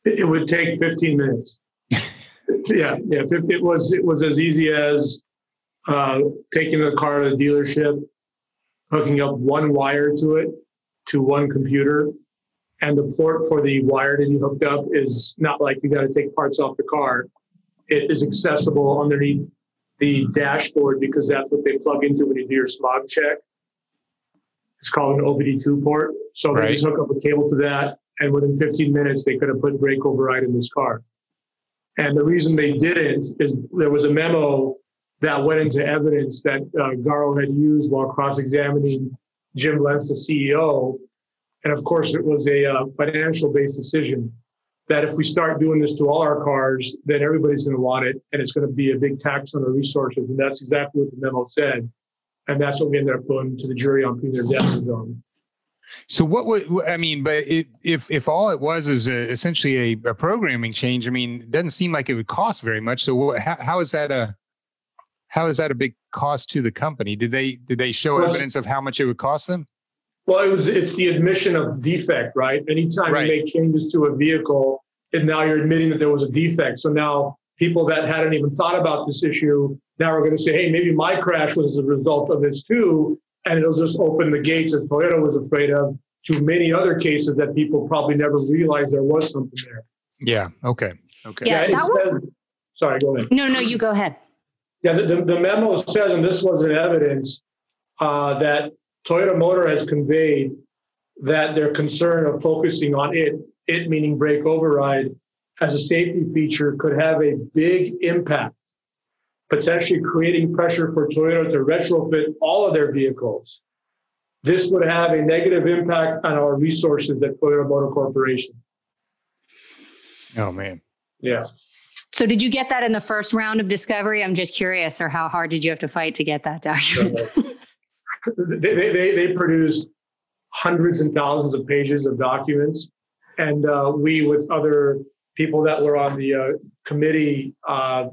It would take 15 minutes. yeah, yeah. It was it was as easy as uh, taking the car to the dealership, hooking up one wire to it to one computer, and the port for the wire that you hooked up is not like you got to take parts off the car. It is accessible underneath the dashboard because that's what they plug into when you do your smog check. It's called an OBD2 port. So right. they just hook up a cable to that, and within 15 minutes, they could have put brake override in this car. And the reason they didn't is there was a memo that went into evidence that uh, Garo had used while cross-examining Jim Lentz, the CEO. And of course, it was a uh, financial-based decision that if we start doing this to all our cars, then everybody's going to want it, and it's going to be a big tax on our resources. And that's exactly what the memo said. And that's what we ended up going to the jury on their death zone. So what would I mean? But it, if if all it was is a, essentially a, a, programming change, I mean, it doesn't seem like it would cost very much. So what, how, how is that a how is that a big cost to the company? Did they did they show well, evidence of how much it would cost them? Well, it was it's the admission of defect, right? Anytime right. you make changes to a vehicle, and now you're admitting that there was a defect. So now people that hadn't even thought about this issue now are going to say, hey, maybe my crash was as a result of this too and it'll just open the gates, as Toyota was afraid of, to many other cases that people probably never realized there was something there. Yeah. Okay. Okay. Yeah, yeah that was. Sorry, go ahead. No, no, you go ahead. Yeah, the, the, the memo says, and this was an evidence uh, that Toyota Motor has conveyed that their concern of focusing on it, it meaning brake override, as a safety feature could have a big impact potentially creating pressure for Toyota to retrofit all of their vehicles. This would have a negative impact on our resources at Toyota Motor Corporation. Oh, man. Yeah. So, did you get that in the first round of discovery? I'm just curious, or how hard did you have to fight to get that document? they, they, they produced hundreds and thousands of pages of documents. And uh, we, with other people that were on the uh, committee, uh,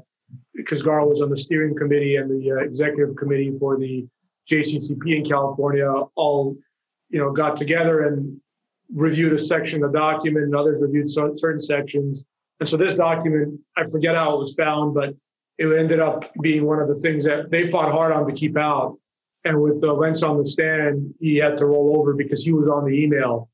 because Garo was on the steering committee and the uh, executive committee for the JCCP in California, all you know got together and reviewed a section of the document, and others reviewed certain sections. And so this document, I forget how it was found, but it ended up being one of the things that they fought hard on to keep out. And with uh, Lentz on the stand, he had to roll over because he was on the email.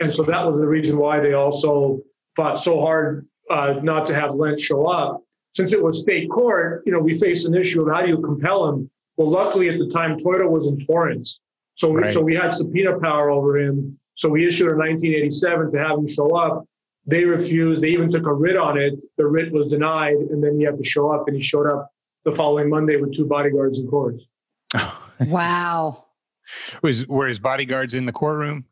And so that was the reason why they also fought so hard uh, not to have Lentz show up. Since it was state court, you know, we faced an issue of how do you compel him? Well, luckily at the time, Toyota was in Torrance. So, we, Right. so we had subpoena power over him. So we issued a 1987 to have him show up. They refused. They even took a writ on it. The writ was denied, and then he had to show up. And he showed up the following Monday with two bodyguards in court. Wow. Was were his bodyguards in the courtroom?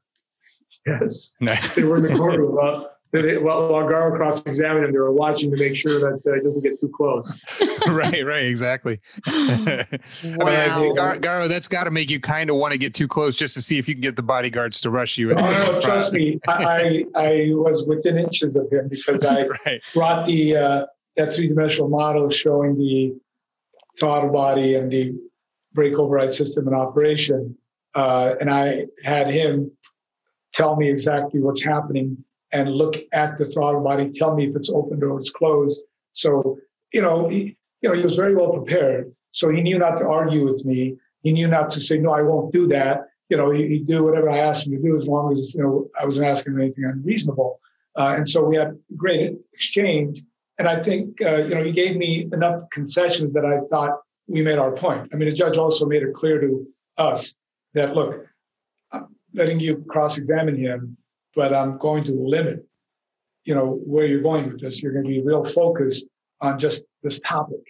Yes, No. they were in the courtroom. Well, they, uh, while, while Garo cross-examined him, they were watching to make sure that uh, he doesn't get too close. right, right, exactly. I mean, Wow. Gar- Garo, that's got to make you kind of want to get too close just to see if you can get the bodyguards to rush you. Oh, no, trust me, I, I, I was within inches of him because I right, brought the uh, that three dimensional model showing the throttle body and the brake override system in operation, uh, and I had him tell me exactly what's happening and look at the throttle body, tell me if it's open or it's closed. So you know, he, you know, he was very well prepared. So he knew not to argue with me. He knew not to say no, I won't do that. You know, he, he'd do whatever I asked him to do as long as you know I wasn't asking him anything unreasonable. Uh, and so we had great exchange. And I think, uh, you know, he gave me enough concessions that I thought we made our point. I mean, the judge also made it clear to us that, look, I'm letting you cross examine him, but I'm going to limit, you know, where you're going with this. You're going to be real focused on just this topic.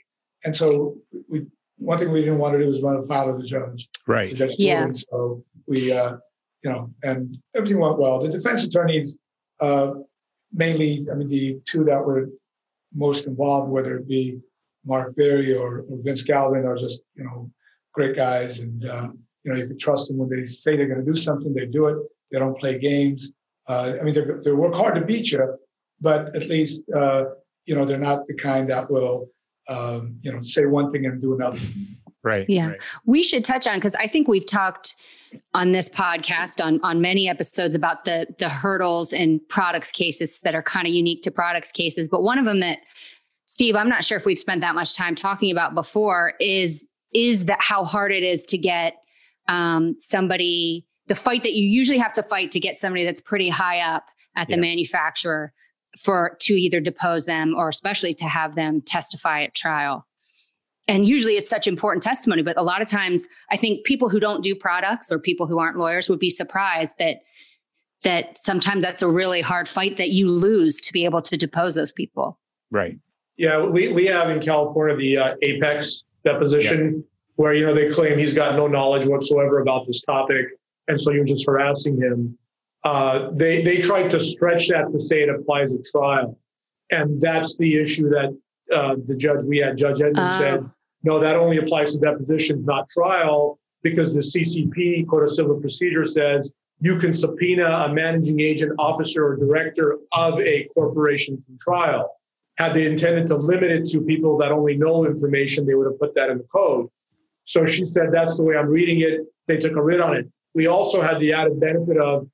And so we, one thing we didn't want to do was run afoul of the judge. The right. judge Yeah. And so we, uh, you know, and everything went well. The defense attorneys, uh, mainly, I mean, the two that were most involved, whether it be Mark Berry or, or Vince Galvin, are just, you know, great guys. And, uh, you know, you can trust them when they say they're going to do something, they do it. They don't play games. Uh, I mean, they they work hard to beat you, but at least, uh, you know, they're not the kind that will, um, you know, say one thing and do another. Right. Yeah. right. we should touch on because I think we've talked on this podcast on on many episodes about the the hurdles in products cases that are kind of unique to products cases. But one of them that Steve, I'm not sure if we've spent that much time talking about before is is that how hard it is to get um, somebody the fight that you usually have to fight to get somebody that's pretty high up at the Yeah. manufacturer for to either depose them or especially to have them testify at trial and usually it's such important testimony but a lot of times i think people who don't do products or people who aren't lawyers would be surprised that that sometimes that's a really hard fight that you lose to be able to depose those people Right. Yeah, we, we have in California the uh, Apex deposition where, you know, they claim he's got no knowledge whatsoever about this topic. And so you're just harassing him. Uh, they, they tried to stretch that to say it applies at trial. And that's the issue that uh, the judge, we had, Judge Edmon Oh. said, no, that only applies to depositions, not trial, because the CCP, Code of Civil Procedure says you can subpoena a managing agent, officer, or director of a corporation from trial had they intended to limit it to people that only know information, they would have put that in the code. So she said, that's the way I'm reading it. They took a writ on it. We also had the added benefit of,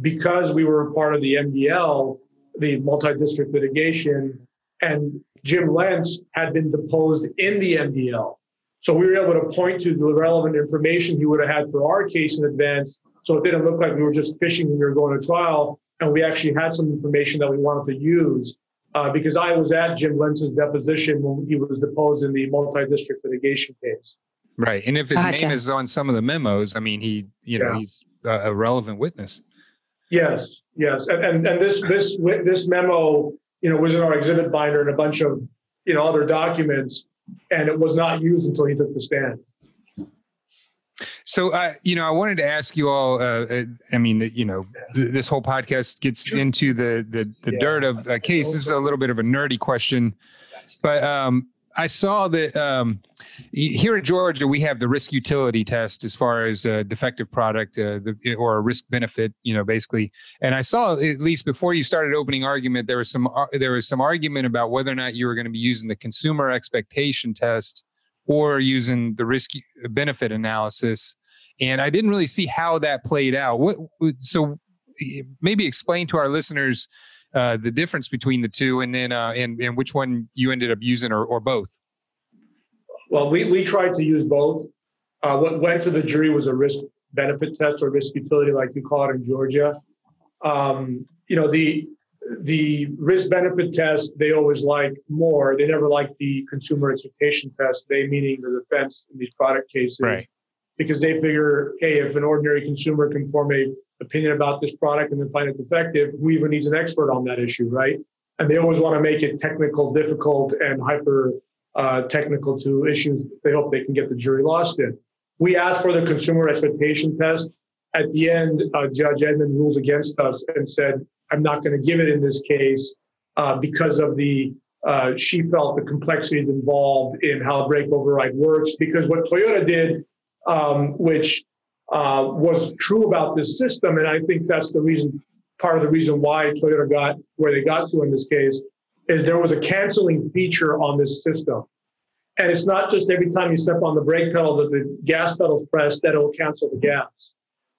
because we were a part of the MDL, the multi district litigation, and Jim Lentz had been deposed in the MDL. So we were able to point to the relevant information he would have had for our case in advance. So it didn't look like we were just fishing when we were going to trial. And we actually had some information that we wanted to use uh, because I was at Jim Lentz's deposition when he was deposed in the multi-district litigation case. Right. And if his Gotcha. name is on some of the memos, I mean, he, you know, Yeah. he's a, a relevant witness. Yes, yes, and and, and this this this memo, you know, was in our exhibit binder and a bunch of you know other documents, and it was not used until he took the stand. So, uh, you know, I wanted to ask you all. Uh, uh, I mean, you know, th- this whole podcast gets into the the, the Yeah. dirt of a case. This is a little bit of a nerdy question, but um, I saw that um, here in Georgia we have the risk utility test as far as a defective product uh, the, or a risk benefit. You know, basically. And I saw at least before you started opening argument, there was some ar- there was some argument about whether or not you were going to be using the consumer expectation test or using the risk benefit analysis and i didn't really see how that played out what so maybe explain to our listeners uh, the difference between the two and then uh, and, and which one you ended up using or, or both Well, we we tried to use both. Uh, what went to the jury was a risk benefit test or risk utility, like you call it in Georgia. Um, you know, the the risk benefit test they always like more. They never like the consumer expectation test. They meaning the defense in these product cases, right. because they figure, hey, if an ordinary consumer can form a opinion about this product and then find it defective, who even needs an expert on that issue, right? And they always want to make it technical, difficult, and hyper uh, technical to issues they hope they can get the jury lost in. We asked for the consumer expectation test. At the end, uh, Judge Edmon ruled against us and said, I'm not going to give it in this case uh, because of the, uh, she felt the complexities involved in how brake override works. Because what Toyota did, um, which uh, was true about this system, and I think that's the reason, part of the reason why Toyota got where they got to in this case, is there was a canceling feature on this system. And it's not just every time you step on the brake pedal that the gas pedal's pressed that it'll cancel the gas.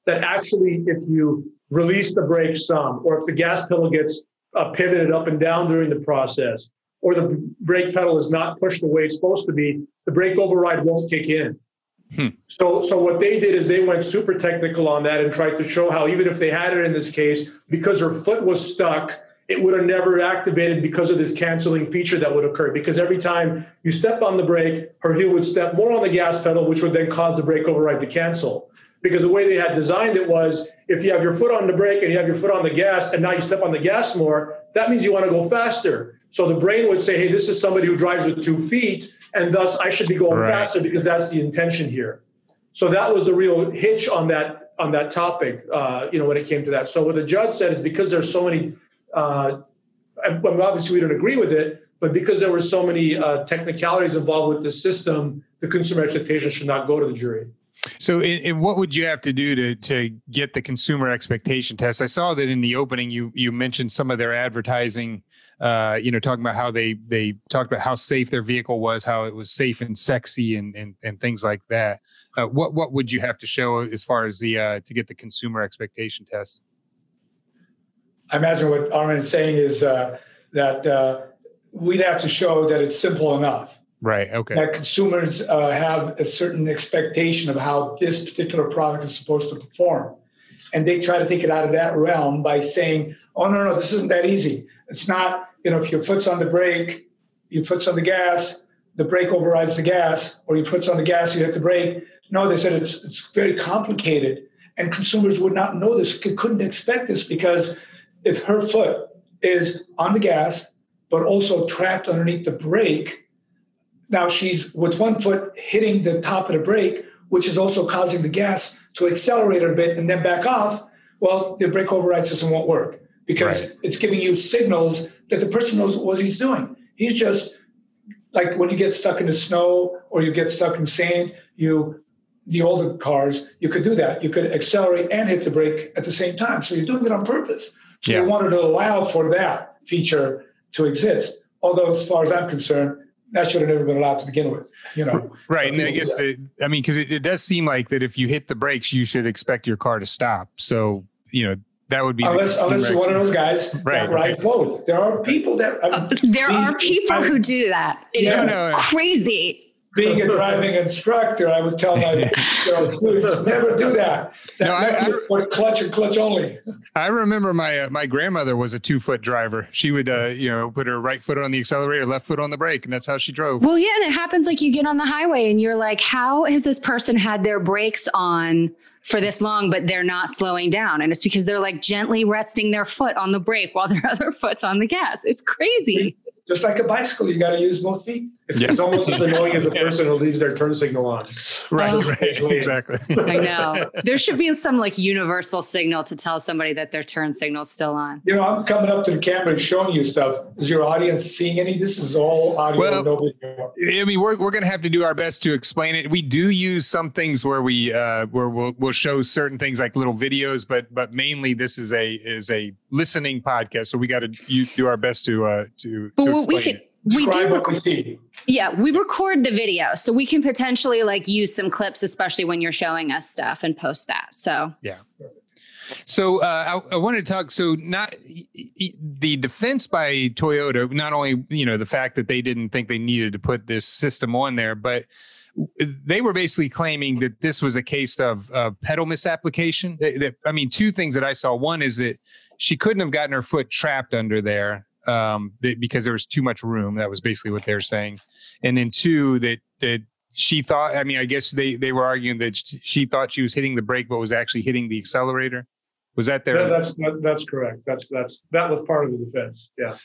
That actually, if you release the brake some, or if the gas pedal gets uh, pivoted up and down during the process, or the brake pedal is not pushed the way it's supposed to be, the brake override won't kick in. Hmm. So, so what they did is they went super technical on that and tried to show how even if they had it in this case, because her foot was stuck, it would have never activated because of this canceling feature that would occur. Because every time you step on the brake, her heel would step more on the gas pedal, which would then cause the brake override to cancel. Because the way they had designed it was if you have your foot on the brake and you have your foot on the gas, and now you step on the gas more, that means you want to go faster. So the brain would say, hey, this is somebody who drives with two feet, and thus I should be going right. faster because that's the intention here. So that was the real hitch on that on that topic, uh, you know, when it came to that. So what the judge said is because there's so many uh, obviously we don't agree with it, but because there were so many uh, technicalities involved with the system, the consumer expectation should not go to the jury. So, in, in what would you have to do to to get the consumer expectation test? I saw that in the opening you you mentioned some of their advertising. Uh, you know, talking about how they they talked about how safe their vehicle was, how it was safe and sexy, and and, and things like that. Uh, what what would you have to show as far as the uh, to get the consumer expectation test? I imagine what Armen is saying is uh, that uh, we'd have to show that it's simple enough. Right. Okay. That consumers uh, have a certain expectation of how this particular product is supposed to perform. And they try to take it out of that realm by saying, oh, no, no, this isn't that easy. It's not, you know, if your foot's on the brake, your foot's on the gas, the brake overrides the gas, or your foot's on the gas, you hit the brake. No, they said it's, it's very complicated. And consumers would not know this, couldn't expect this because if her foot is on the gas, but also trapped underneath the brake, now she's with one foot hitting the top of the brake, which is also causing the gas to accelerate a bit and then back off. Well, the brake override system won't work because right. it's giving you signals that the person knows what he's doing. He's just like when you get stuck in the snow or you get stuck in sand, you the older cars, you could do that. You could accelerate and hit the brake at the same time. So you're doing it on purpose. So yeah. we wanted to allow for that feature to exist. Although, as far as I'm concerned, that should have never been allowed to begin with. You know, right? And I guess the, I mean, because it, it, does seem like that if you hit the brakes, you should expect your car to stop. So you know. That would be unless, unless you're one of those guys right, that ride right. both. There are people that uh, there are people I, who do that. It yeah, is no, crazy being a driving instructor, I would tell my students never do that. That no, I, I, clutch and clutch only. I remember my uh, my grandmother was a two foot driver. She would uh, you know put her right foot on the accelerator, left foot on the brake, and that's how she drove. Well, yeah, and it happens like you get on the highway and you're like, how has this person had their brakes on? For this long, but they're not slowing down. And it's because they're like gently resting their foot on the brake while their other foot's on the gas. It's crazy just like a bicycle, you got to use both feet. It's, yeah. it's almost as annoying as a person who leaves their turn signal on. Right, oh. right, exactly. I know. There should be some like universal signal to tell somebody that their turn signal's still on. You know, I'm coming up to the camera and showing you stuff. Is your audience seeing any? This is all audio, well. I mean, we're, we're going to have to do our best to explain it. We do use some things where we uh, where we'll, we'll show certain things like little videos, but but mainly this is a is a listening podcast, so we got to do our best to uh, to. But to we could. It. We do record, yeah, we record the video, so we can potentially like use some clips, especially when you're showing us stuff, and post that. So yeah. So uh, I, I, wanted to talk. So not the defense by Toyota. Not only you know the fact that they didn't think they needed to put this system on there, but they were basically claiming that this was a case of uh, pedal misapplication. That, that, I mean, two things that I saw. One is that she couldn't have gotten her foot trapped under there um, because there was too much room. That was basically what they're saying. And then two, that that she thought. I mean, I guess they they were arguing that she thought she was hitting the brake, but was actually hitting the accelerator. Was that there? that's that's correct. That's that's that was part of the defense. Yeah.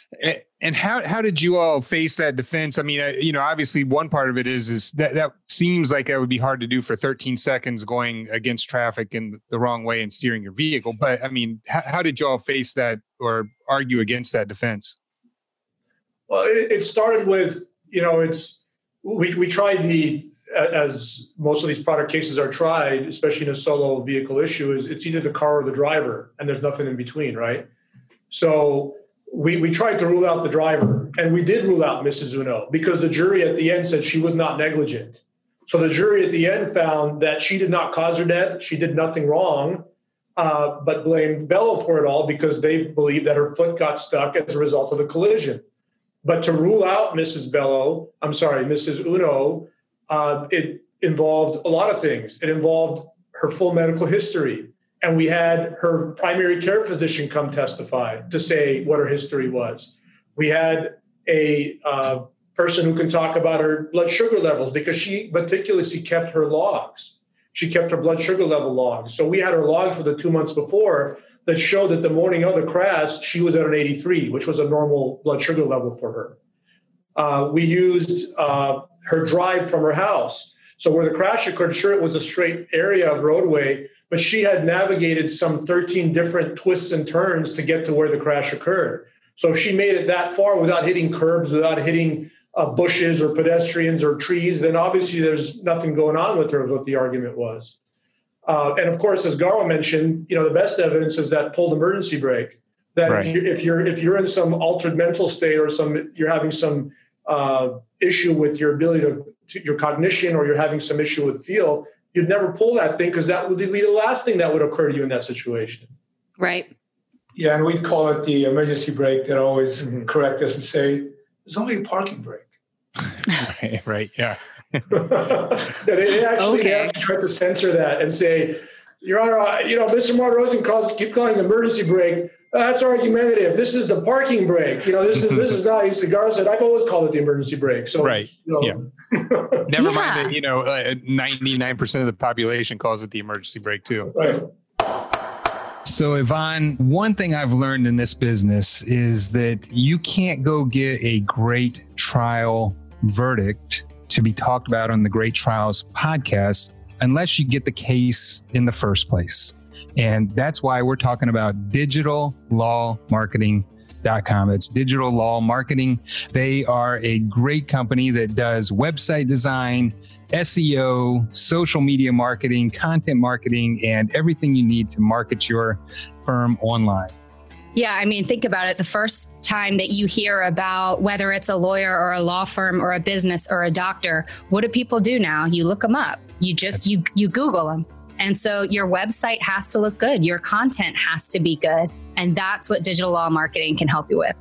And how how did you all face that defense? I mean, uh, you know, obviously one part of it is is that that seems like it would be hard to do for 13 seconds going against traffic in the wrong way and steering your vehicle. But I mean, how, how did you all face that or argue against that defense? Well, it, it started with you know it's we we tried the as most of these product cases are tried, especially in a solo vehicle issue, is it's either the car or the driver, and there's nothing in between, right? So we, we tried to rule out the driver, and we did rule out Mrs. Uno because the jury at the end said she was not negligent. So the jury at the end found that she did not cause her death, she did nothing wrong, uh, but blamed Bello for it all because they believed that her foot got stuck as a result of the collision. But to rule out Mrs. Bello, I'm sorry, Mrs. Uno, uh, it involved a lot of things. It involved her full medical history. And we had her primary care physician come testify to say what her history was. We had a uh, person who can talk about her blood sugar levels because she meticulously kept her logs. She kept her blood sugar level logs. So we had her logs for the two months before that showed that the morning of the crash, she was at an 83, which was a normal blood sugar level for her. Uh, we used uh, her drive from her house. So where the crash occurred, sure, it was a straight area of roadway, but she had navigated some 13 different twists and turns to get to where the crash occurred. So if she made it that far without hitting curbs, without hitting uh, bushes or pedestrians or trees, then obviously there's nothing going on with her, what the argument was. Uh, and of course, as Garo mentioned, you know, the best evidence is that pulled emergency brake. That right. if, you, if you're if you're in some altered mental state or some you're having some uh, issue with your ability to, to, your cognition or you're having some issue with feel, you'd never pull that thing because that would be the last thing that would occur to you in that situation. Right. Yeah, and we'd call it the emergency brake that always mm-hmm. correct us and say, there's only a parking brake. right, right, yeah. yeah they, they, actually, okay. they actually tried to censor that and say, Your Honor, uh, you know, Mr. Mardirossian calls keep calling emergency brake Oh, that's argumentative. This is the parking brake. You know, this is this is not. He cigar said, "I've always called it the emergency brake." So, right, you know. yeah. Never yeah. mind that. You know, uh, ninety nine percent of the population calls it the emergency brake too. Right. So, Yvonne, one thing I've learned in this business is that you can't go get a great trial verdict to be talked about on the Great Trials podcast unless you get the case in the first place. And that's why we're talking about digital law marketing.com. It's digital law marketing. They are a great company that does website design, SEO, social media marketing, content marketing, and everything you need to market your firm online. Yeah, I mean, think about it. The first time that you hear about whether it's a lawyer or a law firm or a business or a doctor, what do people do now? You look them up. You just you you Google them. And so your website has to look good, your content has to be good. And that's what digital law marketing can help you with.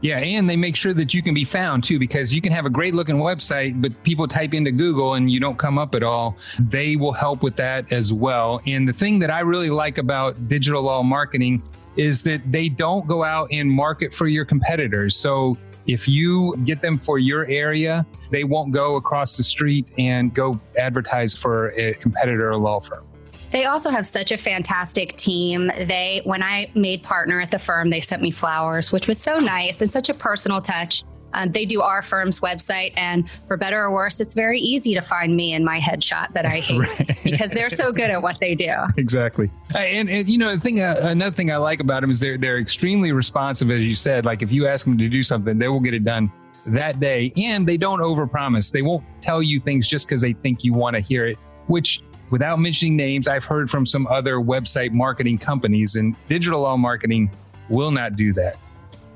Yeah, and they make sure that you can be found too, because you can have a great looking website, but people type into Google and you don't come up at all. They will help with that as well. And the thing that I really like about digital law marketing is that they don't go out and market for your competitors. So if you get them for your area, they won't go across the street and go advertise for a competitor or law firm. They also have such a fantastic team. They, when I made partner at the firm, they sent me flowers, which was so nice and such a personal touch. Um, they do our firm's website, and for better or worse, it's very easy to find me in my headshot that I hate right. because they're so good at what they do. Exactly, and, and you know, the thing, uh, another thing I like about them is they're they're extremely responsive, as you said. Like if you ask them to do something, they will get it done that day, and they don't overpromise. They won't tell you things just because they think you want to hear it, which without mentioning names, I've heard from some other website marketing companies, and digital law marketing will not do that.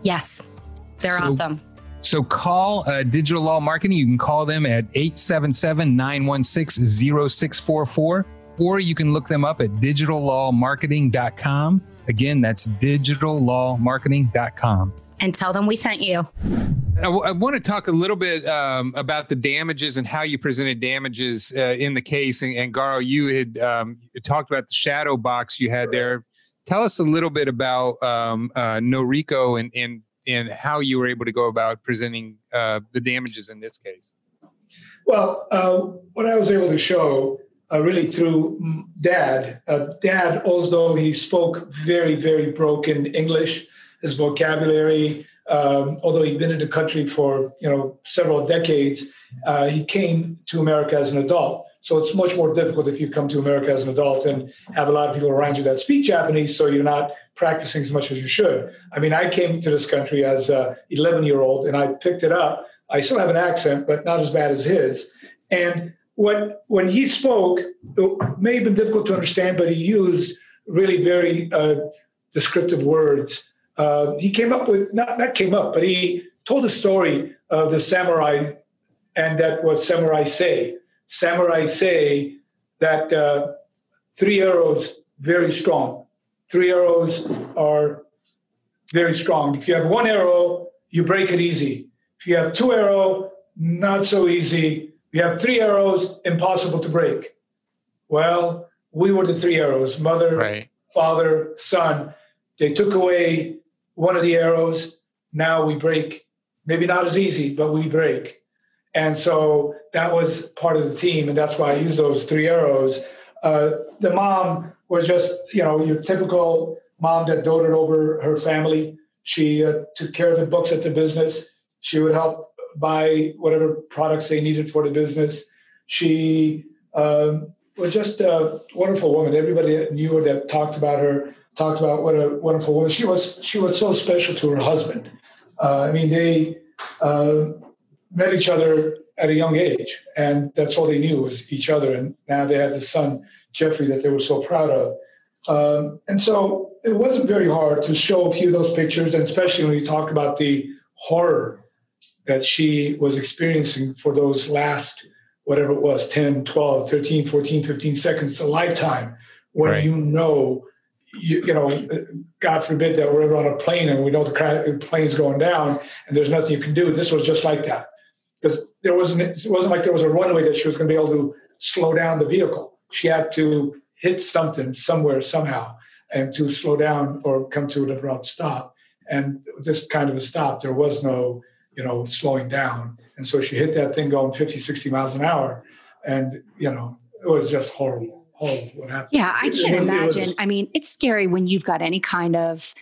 Yes, they're so, awesome. So call uh, Digital Law Marketing. You can call them at 877 916 0644, or you can look them up at digitallawmarketing.com. Again, that's digitallawmarketing.com. And tell them we sent you. I, w- I want to talk a little bit um, about the damages and how you presented damages uh, in the case. And, and Garo, you had um, talked about the shadow box you had there. Tell us a little bit about um, uh, Noriko and, and and how you were able to go about presenting uh, the damages in this case. Well, uh, what I was able to show uh, really through dad, uh, dad, although he spoke very, very broken English, his vocabulary, um, although he'd been in the country for you know several decades, uh, he came to America as an adult. So it's much more difficult if you come to America as an adult and have a lot of people around you that speak Japanese, so you're not practicing as much as you should. I mean, I came to this country as a 11 year old and I picked it up. I still have an accent, but not as bad as his. And what when he spoke, it may have been difficult to understand, but he used really very uh, descriptive words. Uh, he came up with not not came up, but he told the story of the samurai, and that what samurai say. Samurai say that uh, three arrows very strong. Three arrows are very strong. If you have one arrow, you break it easy. If you have two arrow, not so easy you have three arrows, impossible to break. Well, we were the three arrows mother, right. father, son. They took away one of the arrows. Now we break. Maybe not as easy, but we break. And so that was part of the team. And that's why I use those three arrows. Uh, the mom was just, you know, your typical mom that doted over her family. She uh, took care of the books at the business. She would help buy whatever products they needed for the business. She um, was just a wonderful woman. Everybody that knew her that talked about her talked about what a wonderful woman she was. She was so special to her husband. Uh, I mean, they uh, met each other at a young age, and that's all they knew was each other. And now they had this son, Jeffrey, that they were so proud of. Um, and so it wasn't very hard to show a few of those pictures, and especially when you talk about the horror that she was experiencing for those last whatever it was 10 12 13 14 15 seconds a lifetime when right. you know you, you, know god forbid that we're ever on a plane and we know the plane's going down and there's nothing you can do this was just like that because there wasn't it wasn't like there was a runway that she was going to be able to slow down the vehicle she had to hit something somewhere somehow and to slow down or come to an abrupt stop and this kind of a stop there was no you know, slowing down. And so she hit that thing going 50, 60 miles an hour. And, you know, it was just horrible. Horrible what happened. Yeah, I can't it, imagine. It was, I mean, it's scary when you've got any kind of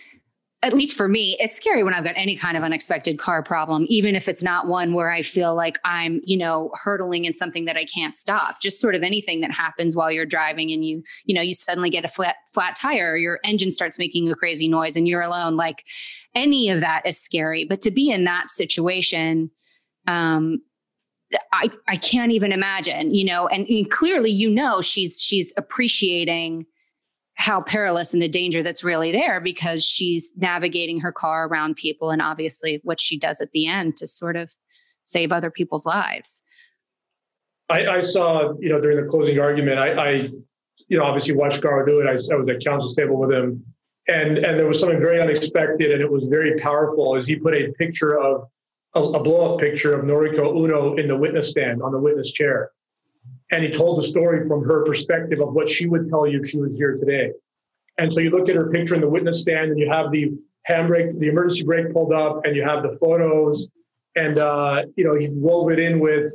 at least for me, it's scary when I've got any kind of unexpected car problem, even if it's not one where I feel like I'm, you know, hurtling in something that I can't stop. Just sort of anything that happens while you're driving and you, you know, you suddenly get a flat flat tire, your engine starts making a crazy noise and you're alone. Like any of that is scary. But to be in that situation, um, I I can't even imagine, you know, and, and clearly you know she's she's appreciating how perilous and the danger that's really there because she's navigating her car around people and obviously what she does at the end to sort of save other people's lives. I, I saw, you know, during the closing argument, I, I you know, obviously watched Garo do it. I, I was at counsel's table with him, and and there was something very unexpected, and it was very powerful. As he put a picture of a, a blow up picture of Noriko Uno in the witness stand on the witness chair, and he told the story from her perspective of what she would tell you if she was here today. And so you look at her picture in the witness stand, and you have the handbrake, the emergency brake pulled up, and you have the photos. And uh, you know, he wove it in with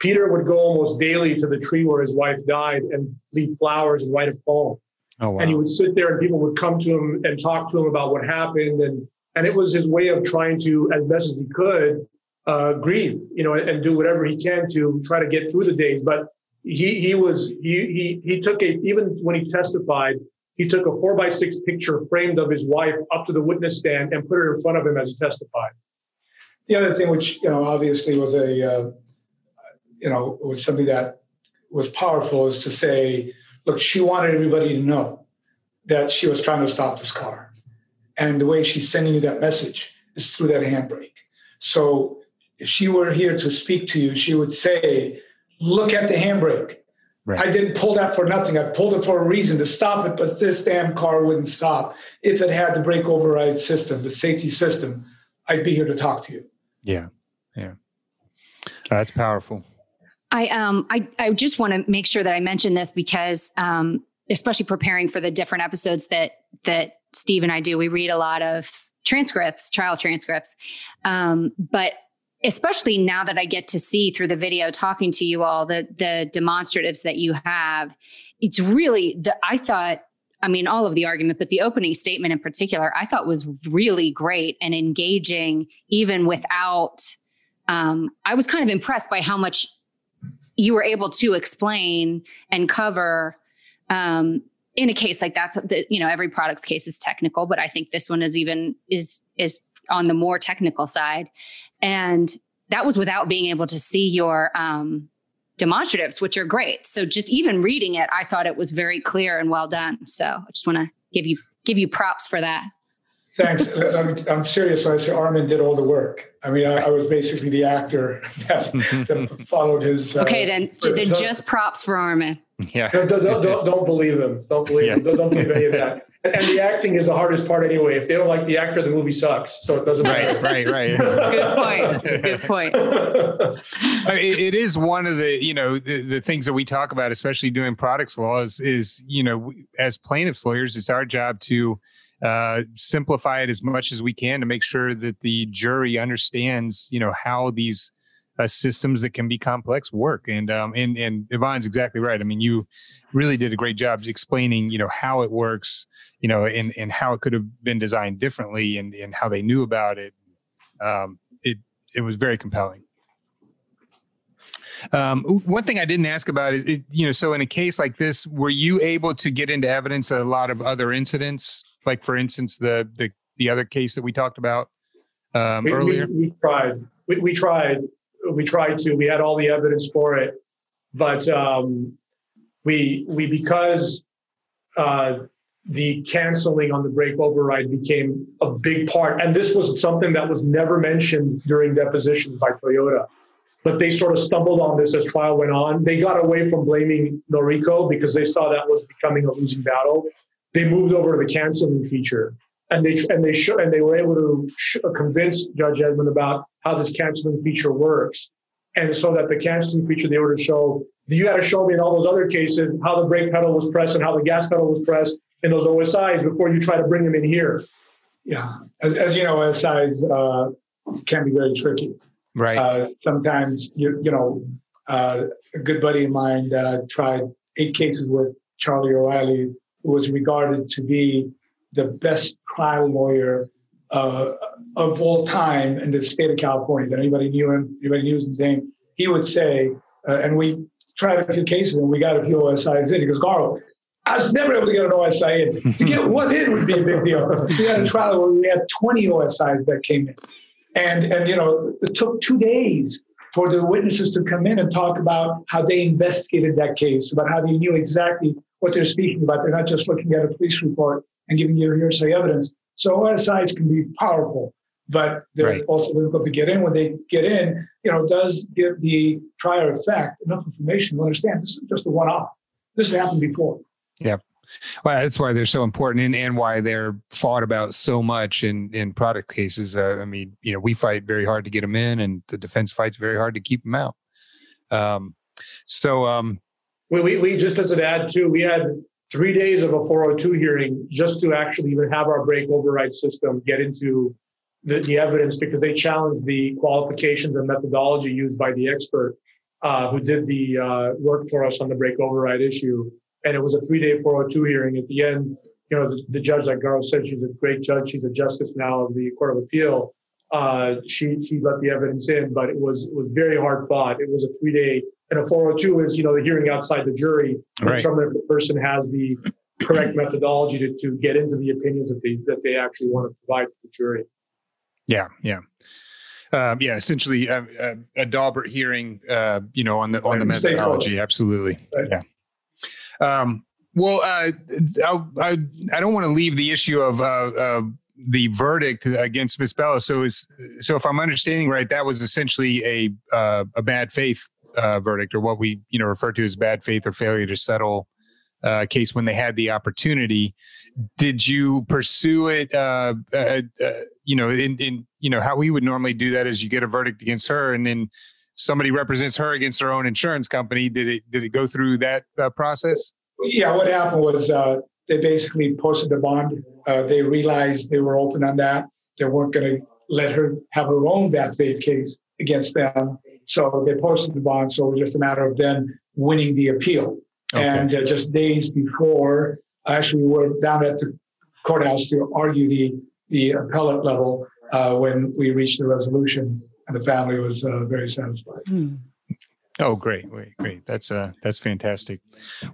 Peter would go almost daily to the tree where his wife died and leave flowers and write a poem. Oh, wow. And he would sit there, and people would come to him and talk to him about what happened, and and it was his way of trying to, as best as he could, uh, grieve, you know, and, and do whatever he can to try to get through the days. But he he was he he he took a even when he testified, he took a four by six picture framed of his wife up to the witness stand and put it in front of him as he testified. The other thing, which you know, obviously was a uh, you know was something that was powerful, is to say, look, she wanted everybody to know that she was trying to stop this car, and the way she's sending you that message is through that handbrake. So if she were here to speak to you, she would say look at the handbrake. Right. I didn't pull that for nothing. I pulled it for a reason to stop it, but this damn car wouldn't stop. If it had the brake override system, the safety system, I'd be here to talk to you. Yeah, yeah, that's powerful. I um I I just want to make sure that I mention this because um especially preparing for the different episodes that that Steve and I do, we read a lot of transcripts, trial transcripts. Um, but especially now that I get to see through the video talking to you all the the demonstratives that you have, it's really the I thought I mean all of the argument, but the opening statement in particular, I thought was really great and engaging, even without. Um, I was kind of impressed by how much you were able to explain and cover um, in a case like that, the, you know, every product's case is technical, but I think this one is even is is on the more technical side, and that was without being able to see your um, demonstratives, which are great. So just even reading it, I thought it was very clear and well done. So I just want to give you give you props for that. Thanks. I'm, I'm serious when I say Armen did all the work. I mean, I, I was basically the actor that, that followed his. Uh, okay, then, then just props for Armen. Yeah. Don't, don't, don't, don't believe him. Don't believe yeah. him. Don't, don't believe any of that. And, and, the acting is the hardest part anyway. If they don't like the actor, the movie sucks. So it doesn't matter. Right, right, right. good point. Good point. I mean, it is one of the, you know, the, the things that we talk about, especially doing products laws is, you know, as plaintiffs lawyers, it's our job to uh, simplify it as much as we can to make sure that the jury understands, you know, how these uh, systems that can be complex work. And um, and and Yvonne's exactly right. I mean, you really did a great job explaining, you know, how it works, you know, and and how it could have been designed differently, and and how they knew about it. Um, it it was very compelling. Um, one thing I didn't ask about is, it, you know, so in a case like this, were you able to get into evidence a lot of other incidents, like for instance the the the other case that we talked about um, we, earlier? We, we tried. We, we, tried we tried to. We had all the evidence for it, but um, we we because uh, the canceling on the brake override became a big part, and this was something that was never mentioned during depositions by Toyota. But they sort of stumbled on this as trial went on. They got away from blaming Noriko because they saw that was becoming a losing battle. They moved over to the canceling feature, and they and they sh- and they were able to sh- convince Judge Edmon about how this canceling feature works. And so that the canceling feature, they were to show, you got to show me in all those other cases how the brake pedal was pressed and how the gas pedal was pressed in those OSIs before you try to bring them in here. Yeah. As, as you know, OSIs uh, can be very tricky. Right. Uh, sometimes, you, you know, uh, a good buddy of mine uh, tried eight cases with Charlie O'Reilly, who was regarded to be the best trial lawyer uh, of all time in the state of California that anybody knew him, anybody knew his name, he would say, uh, and we tried a few cases and we got a few OSIs in. He goes, Carl, I was never able to get an OSI in. To get one in would be a big deal. We had a trial where we had 20 OSIs that came in. And, and you know, it took two days for the witnesses to come in and talk about how they investigated that case, about how they knew exactly what they're speaking about. They're not just looking at a police report and giving you hearsay evidence. So OSIs can be powerful, but they're right. also difficult to get in. When they get in, you know, does give the trier effect enough information to understand this is just a one-off. This has happened before. Yeah. Well, that's why they're so important and, and why they're fought about so much in, in product cases. Uh, I mean, you know, we fight very hard to get them in and the defense fights very hard to keep them out. Um, so, um, we, we, we just as an add to, we had three days of a 402 hearing just to actually even have our brake override system get into the, the evidence because they challenged the qualifications and methodology used by the expert uh, who did the uh, work for us on the brake override issue. And it was a three day 402 hearing. At the end, you know, the, the judge, like Garo said, she's a great judge. She's a justice now of the Court of Appeal. Uh, she she let the evidence in, but it was it was very hard fought. It was a three day and a 402 is, you know, the hearing outside the jury, right. determine if the person has the correct methodology to, to get into the opinions that they that they actually want to provide to the jury. Yeah, yeah. Um, yeah, essentially uh, uh, a Daubert hearing, uh, you know, on the on the methodology. Absolutely, right. yeah. Um, well, uh, I, I, don't want to leave the issue of uh, the verdict against Miss Bello. So is so if I'm understanding right, that was essentially a uh, a bad faith uh, verdict, or what we you know refer to as bad faith or failure to settle uh, case when they had the opportunity. Did you pursue it? Uh, uh, uh, you know, in, in you know how we would normally do that is you get a verdict against her, and then somebody represents her against her own insurance company. Did it did it go through that uh, process? Yeah, what happened was uh, they basically posted the bond. they realized they were open on that. They weren't going to let her have her own bad faith case against them. So they posted the bond. So it was just a matter of them winning the appeal. Okay. And uh, just days before, I actually, we were down at the courthouse to argue the the appellate level uh, when we reached the resolution, and the family was uh, very satisfied. Hmm. Oh, great, great, great! That's uh, that's fantastic.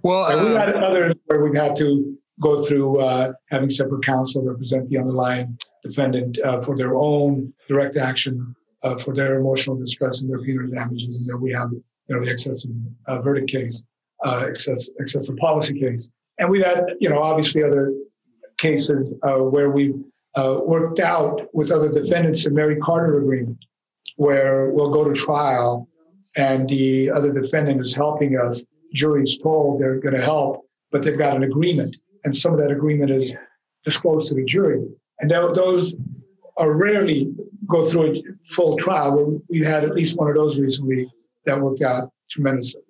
Well, we had uh, others where we had to go through uh, having separate counsel represent the underlying defendant uh, for their own direct action, uh, for their emotional distress and their punitive damages, and then we have you know the excessive uh, verdict case, uh, excess, excessive policy case, and we've had you know obviously other cases uh, where we worked out with other defendants a Mary Carter agreement, where we'll go to trial, and the other defendant is helping us. Jury's told they're going to help, but they've got an agreement and some of that agreement is disclosed to the jury. And those are rarely go through a full trial. We had at least one of those recently that worked out tremendously.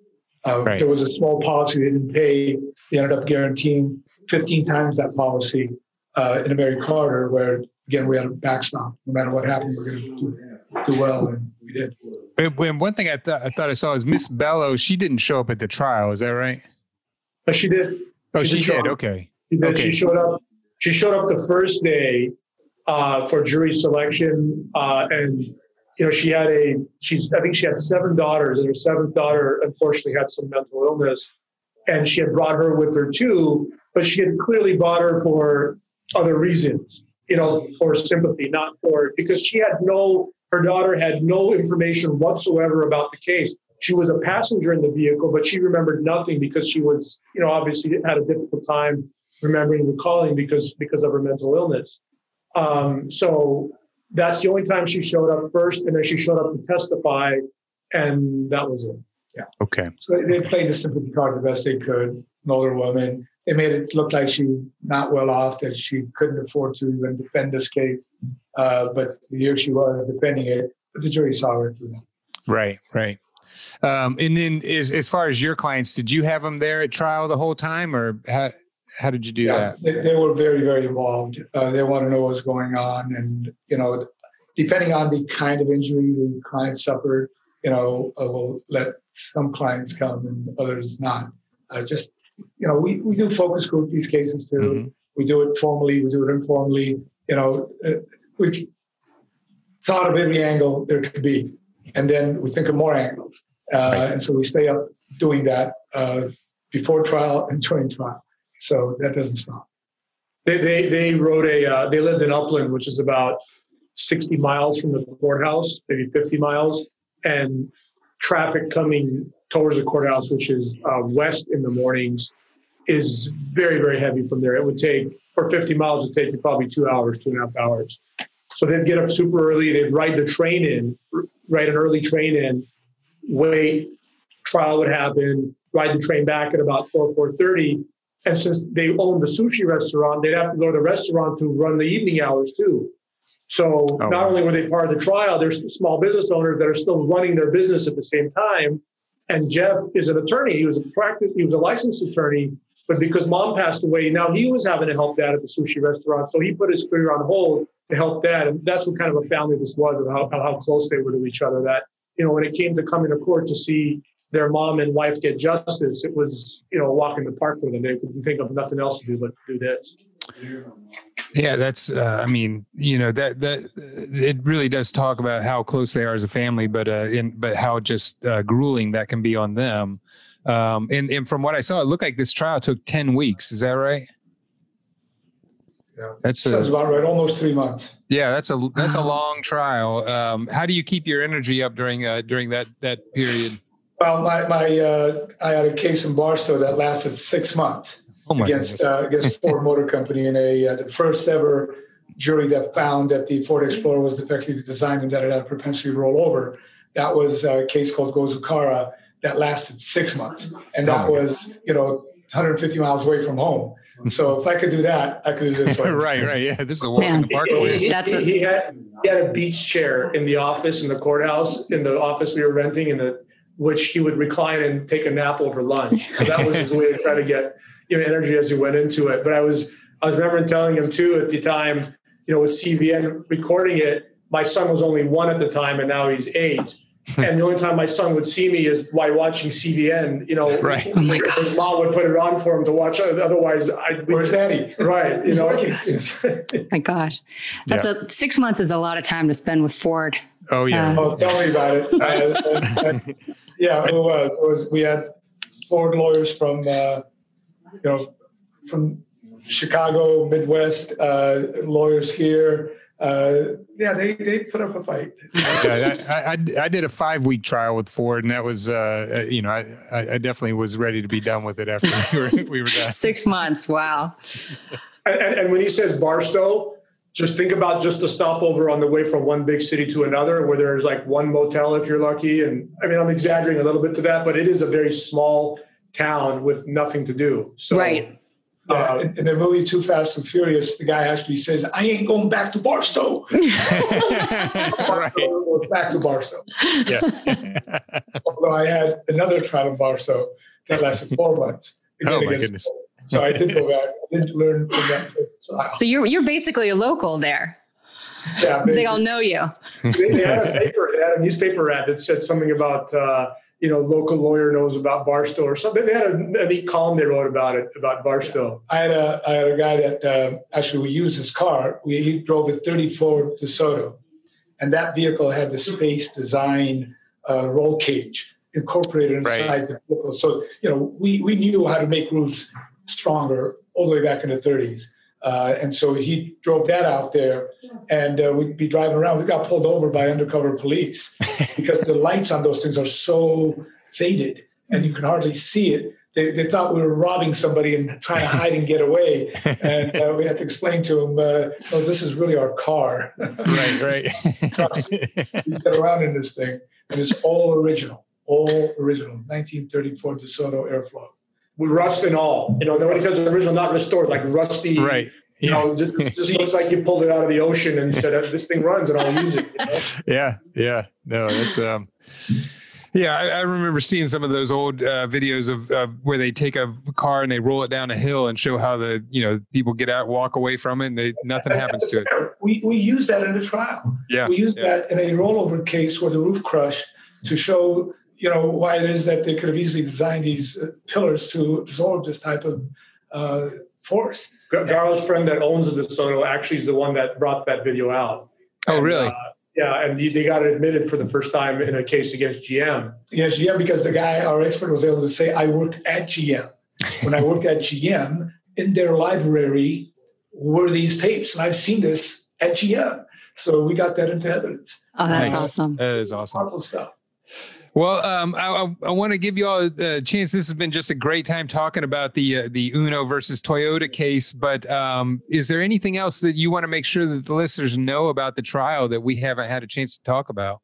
Uh, right. There was a small policy they didn't pay. They ended up guaranteeing 15 times that policy uh, in a Mary Carter, where again we had a backstop. No matter what happened, we're going to do, do well, and we did. And one thing I, th- I thought I saw is Miss Bello. She didn't show up at the trial. Is that right? But she did. Oh, she, she did. Okay. She did. Okay. She showed up. She showed up the first day uh, for jury selection, uh, and you know she had a. She's. I think she had seven daughters, and her seventh daughter unfortunately had some mental illness, and she had brought her with her too. But she had clearly brought her for other reasons. You know, for sympathy, not for because she had no. Her daughter had no information whatsoever about the case. She was a passenger in the vehicle, but she remembered nothing because she was, you know, obviously had a difficult time remembering recalling because because of her mental illness. Um, so that's the only time she showed up first, and then she showed up to testify, and that was it. Yeah. Okay. So they played the sympathy card the best they could. An older woman. They made it look like she not well off, that she couldn't afford to even defend this case. Uh, but here she was defending it, but the jury saw her through that. Right, right. Um, and then, as as far as your clients, did you have them there at trial the whole time, or how how did you do yeah, that? They, they, were very very involved. Uh, they want to know what's going on, and you know, depending on the kind of injury the client suffered, you know, uh, we'll let some clients come and others not. Uh, just you know, we, we do focus group these cases too. Mm-hmm. We do it formally, we do it informally. You know, uh, we thought of every angle there could be, and then we think of more angles. Uh, right. And so we stay up doing that uh, before trial and during trial. So that doesn't stop. They, they, they wrote a, uh, they lived in Upland, which is about 60 miles from the courthouse, maybe 50 miles. And traffic coming towards the courthouse, which is uh, west in the mornings, is very, very heavy from there. It would take, for 50 miles, it would take you probably two hours, two and a half hours. So they'd get up super early, they'd ride the train in, ride an early train in, wait, trial would happen, ride the train back at about 4, 4.30. And since they owned the sushi restaurant, they'd have to go to the restaurant to run the evening hours too. So oh, not wow. only were they part of the trial, there's small business owners that are still running their business at the same time. And Jeff is an attorney. He was a practice, he was a licensed attorney, but because mom passed away, now he was having to help dad at the sushi restaurant. So he put his career on hold to help dad. And that's what kind of a family this was and how, how close they were to each other. That you know, when it came to coming to court to see their mom and wife get justice, it was, you know, a walk in the park for them. They couldn't think of nothing else to do but do this. Yeah, that's. Uh, I mean, you know that that it really does talk about how close they are as a family, but uh, in but how just uh, grueling that can be on them. Um, and and from what I saw, it looked like this trial took ten weeks. Is that right? Yeah, that's a, sounds about right. Almost three months. Yeah, that's a that's a long trial. Um, how do you keep your energy up during uh, during that that period? Well, my my uh, I had a case in Barstow that lasted six months oh against uh, against Ford Motor Company in a uh, the first ever jury that found that the Ford Explorer was defectively designed and that it had a propensity to roll over. That was a case called Gozukara that lasted six months, and that Oh. was you know 150 miles away from home. So if I could do that, I could do this one. right, right. Yeah, this is a walk in the park. He- for he, That's a- he had he had a beach chair in the office in the courthouse in the office we were renting in the which he would recline and take a nap over lunch. So that was his way to try to get you know energy as he went into it. But I was I was remembering telling him too at the time, you know, with CVN recording it, my son was only one at the time and now he's eight. and the only time my son would see me is while watching CVN, you know, Right. Oh my God. his mom would put it on for him to watch. Otherwise, I Where's Daddy? right, you know. My gosh, that's a six months is a lot of time to spend with Ford. Oh yeah. Oh, tell me about it. Uh, uh, uh, yeah, it was. It was. We had Ford lawyers from, uh, you know, from Chicago, Midwest, uh, lawyers here. Uh, yeah, they they put up a fight. Yeah, I, I, I- I did a five week trial with Ford, and that was, uh, uh, you know, I, I I definitely was ready to be done with it after we were, we were done. Six months. Wow. And, and, and when he says Barstow, just think about just the stopover on the way from one big city to another, where there's like one motel if you're lucky. And I mean, I'm exaggerating a little bit to that, but it is a very small town with nothing to do. So, Right. Yeah, uh, in, in the movie Too Fast and Furious, the guy actually says, "I ain't going back to Barstow." right. Goes back to Barstow. Yeah. Although I had another trial in Barstow that lasted four months. Oh, my goodness. Ford. So I did go back. I did learn from that. trial. So you're you're basically a local there. yeah, They all know you. they, they had a paper, they had a newspaper ad that said something about, uh, you know, local lawyer knows about Barstow or something. They had a, a neat column they wrote about it, about Barstow. I had a I had a guy that uh, actually we used his car. We he drove a 34 DeSoto, and that vehicle had the space design uh, roll cage incorporated Right. inside the vehicle. So you know we we knew how to make roofs stronger all the way back in the 30s. Uh, and so he drove that out there, and uh, we'd be driving around. We got pulled over by undercover police because the lights on those things are so faded, and you can hardly see it. They, they thought we were robbing somebody and trying to hide and get away, and uh, we had to explain to them, uh, "No, this is really our car. right, right. we get around in this thing, and it's all original, all original, 1934 DeSoto Airflow." With rust and all. You know, nobody says original, not restored, like rusty. right. You Yeah. know, just, just looks like you pulled it out of the ocean and said, "Uh, "This thing runs, and I'll use it." You know? yeah yeah no that's um yeah I, I remember seeing some of those old uh, videos of uh, where they take a car and they roll it down a hill and show how the you know people get out walk away from it and they nothing happens to it We we used that in a trial. yeah We used yeah. that in a rollover case where the roof crushed to show, you know, why it is that they could have easily designed these uh, pillars to absorb this type of uh, force. Gar- friend that owns the DeSoto actually is the one that brought that video out. oh And, really uh, yeah, and they they got it admitted for the first time in a case against GM. Yes, GM, because the guy, our expert, was able to say, I worked at GM. When I worked at GM, in their library were these tapes, and I've seen this at GM. So we got that into evidence. Oh, that's Nice. awesome. that is awesome Powerful stuff. Well, um, I, I, want to give you all a chance. This has been just a great time talking about the uh, the Uno versus Toyota case. But um, is there anything else that you want to make sure that the listeners know about the trial that we haven't had a chance to talk about?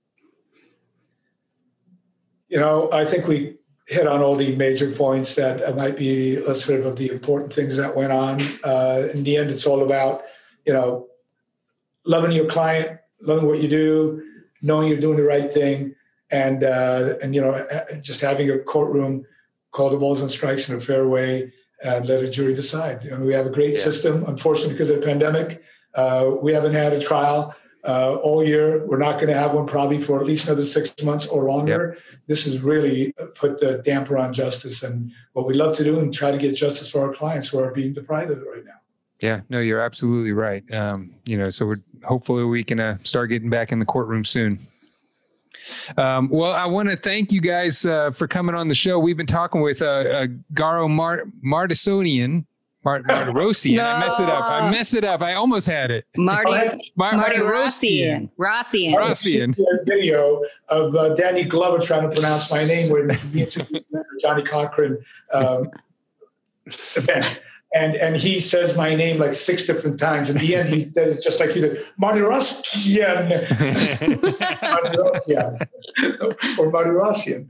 You know, I think we hit on all the major points that uh, might be illustrative of the important things that went on. Uh, in the end, it's all about, you know, loving your client, loving what you do, knowing you're doing the right thing, and uh, and you know, uh, just having a courtroom call the balls and strikes in a fair way and let a jury decide. You know, we have a great Yeah. system. Unfortunately, because of the pandemic, uh, we haven't had a trial uh, all year. We're not going to have one probably for at least another six months or longer. This has really put the damper on justice and what we love to do and try to get justice for our clients who are being deprived of it right now. Yeah, no, you're absolutely right. Um, you know, so we're hopefully we can uh, start getting back in the courtroom soon. Um, well, I want to thank you guys uh, for coming on the show. We've been talking with uh, uh, Garo Mart- Martisonian. Mart- Martirosian. I messed it up. I messed it up. I almost had it. Marty, Mar- Marty Martirosian. Rossian. Rossian. Rossian. Video of uh, Danny Glover trying to pronounce my name when he introduced Johnnie Cochran um, event. And and he says my name like six different times. In the end, he does just like you did, Martirosyan, Martirosyan, or Martirosyan.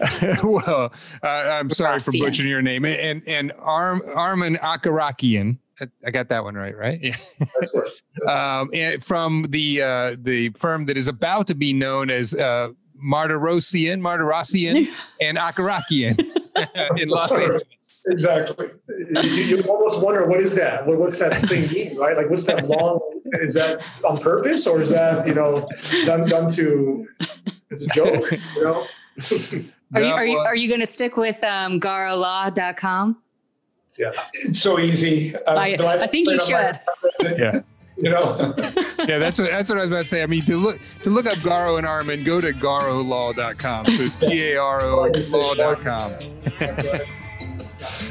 well, uh, I'm sorry for butchering your name. And and Arm Armen Akaragian. I got that one right, right? Yeah. That's right. um, and from the uh, the firm that is about to be known as uh, Mardirossian, Mardirossian, and Akaragian in Los Angeles. Exactly. You, you, almost wonder what is that? What, what's that thing mean, right? Like, what's that long? Is that on purpose, or is that you know done done to? It's a joke, you know. are you are you, are you going to stick with um, garolaw.com? Yeah, it's so easy. Uh, I, I think you should. yeah you know. yeah, that's what that's what I was about to say. I mean, to look to look up Garo and Armen, go to garolaw.com. So G A R O law.com.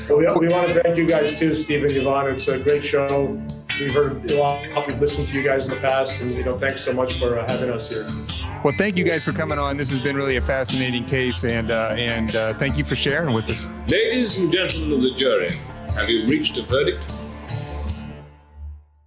well, we, we want to thank you guys too, Steve and Yvonne. It's a great show. We've heard a lot. We've listened to you guys in the past, and you know, thanks so much for uh, having us here. Well, thank you guys for coming on. This has been really a fascinating case, and uh, and uh, thank you for sharing with us. Ladies and gentlemen of the jury, have you reached a verdict?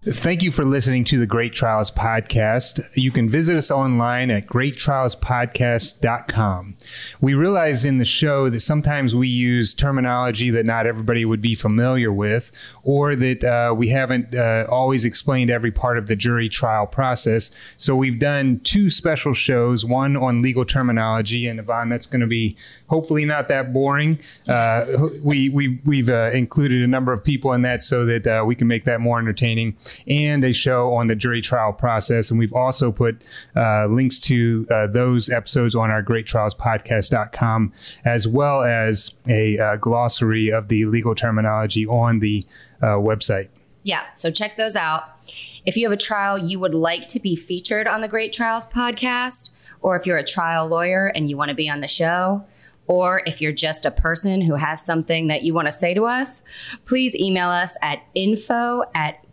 Thank you for listening to the Great Trials Podcast. You can visit us online at greattrialspodcast.com. We realize in the show that sometimes we use terminology that not everybody would be familiar with, or that uh, we haven't uh, always explained every part of the jury trial process. So we've done two special shows one on legal terminology, and Yvonne, that's going to be hopefully not that boring. Uh, we, we, we've uh, included a number of people in that so that uh, we can make that more entertaining and a show on the jury trial process. And we've also put uh, links to uh, those episodes on our greattrialspodcast.com, as well as a uh, glossary of the legal terminology on the uh, website. Yeah, so check those out. If you have a trial you would like to be featured on the Great Trials podcast, or if you're a trial lawyer and you want to be on the show, or if you're just a person who has something that you want to say to us, please email us at info at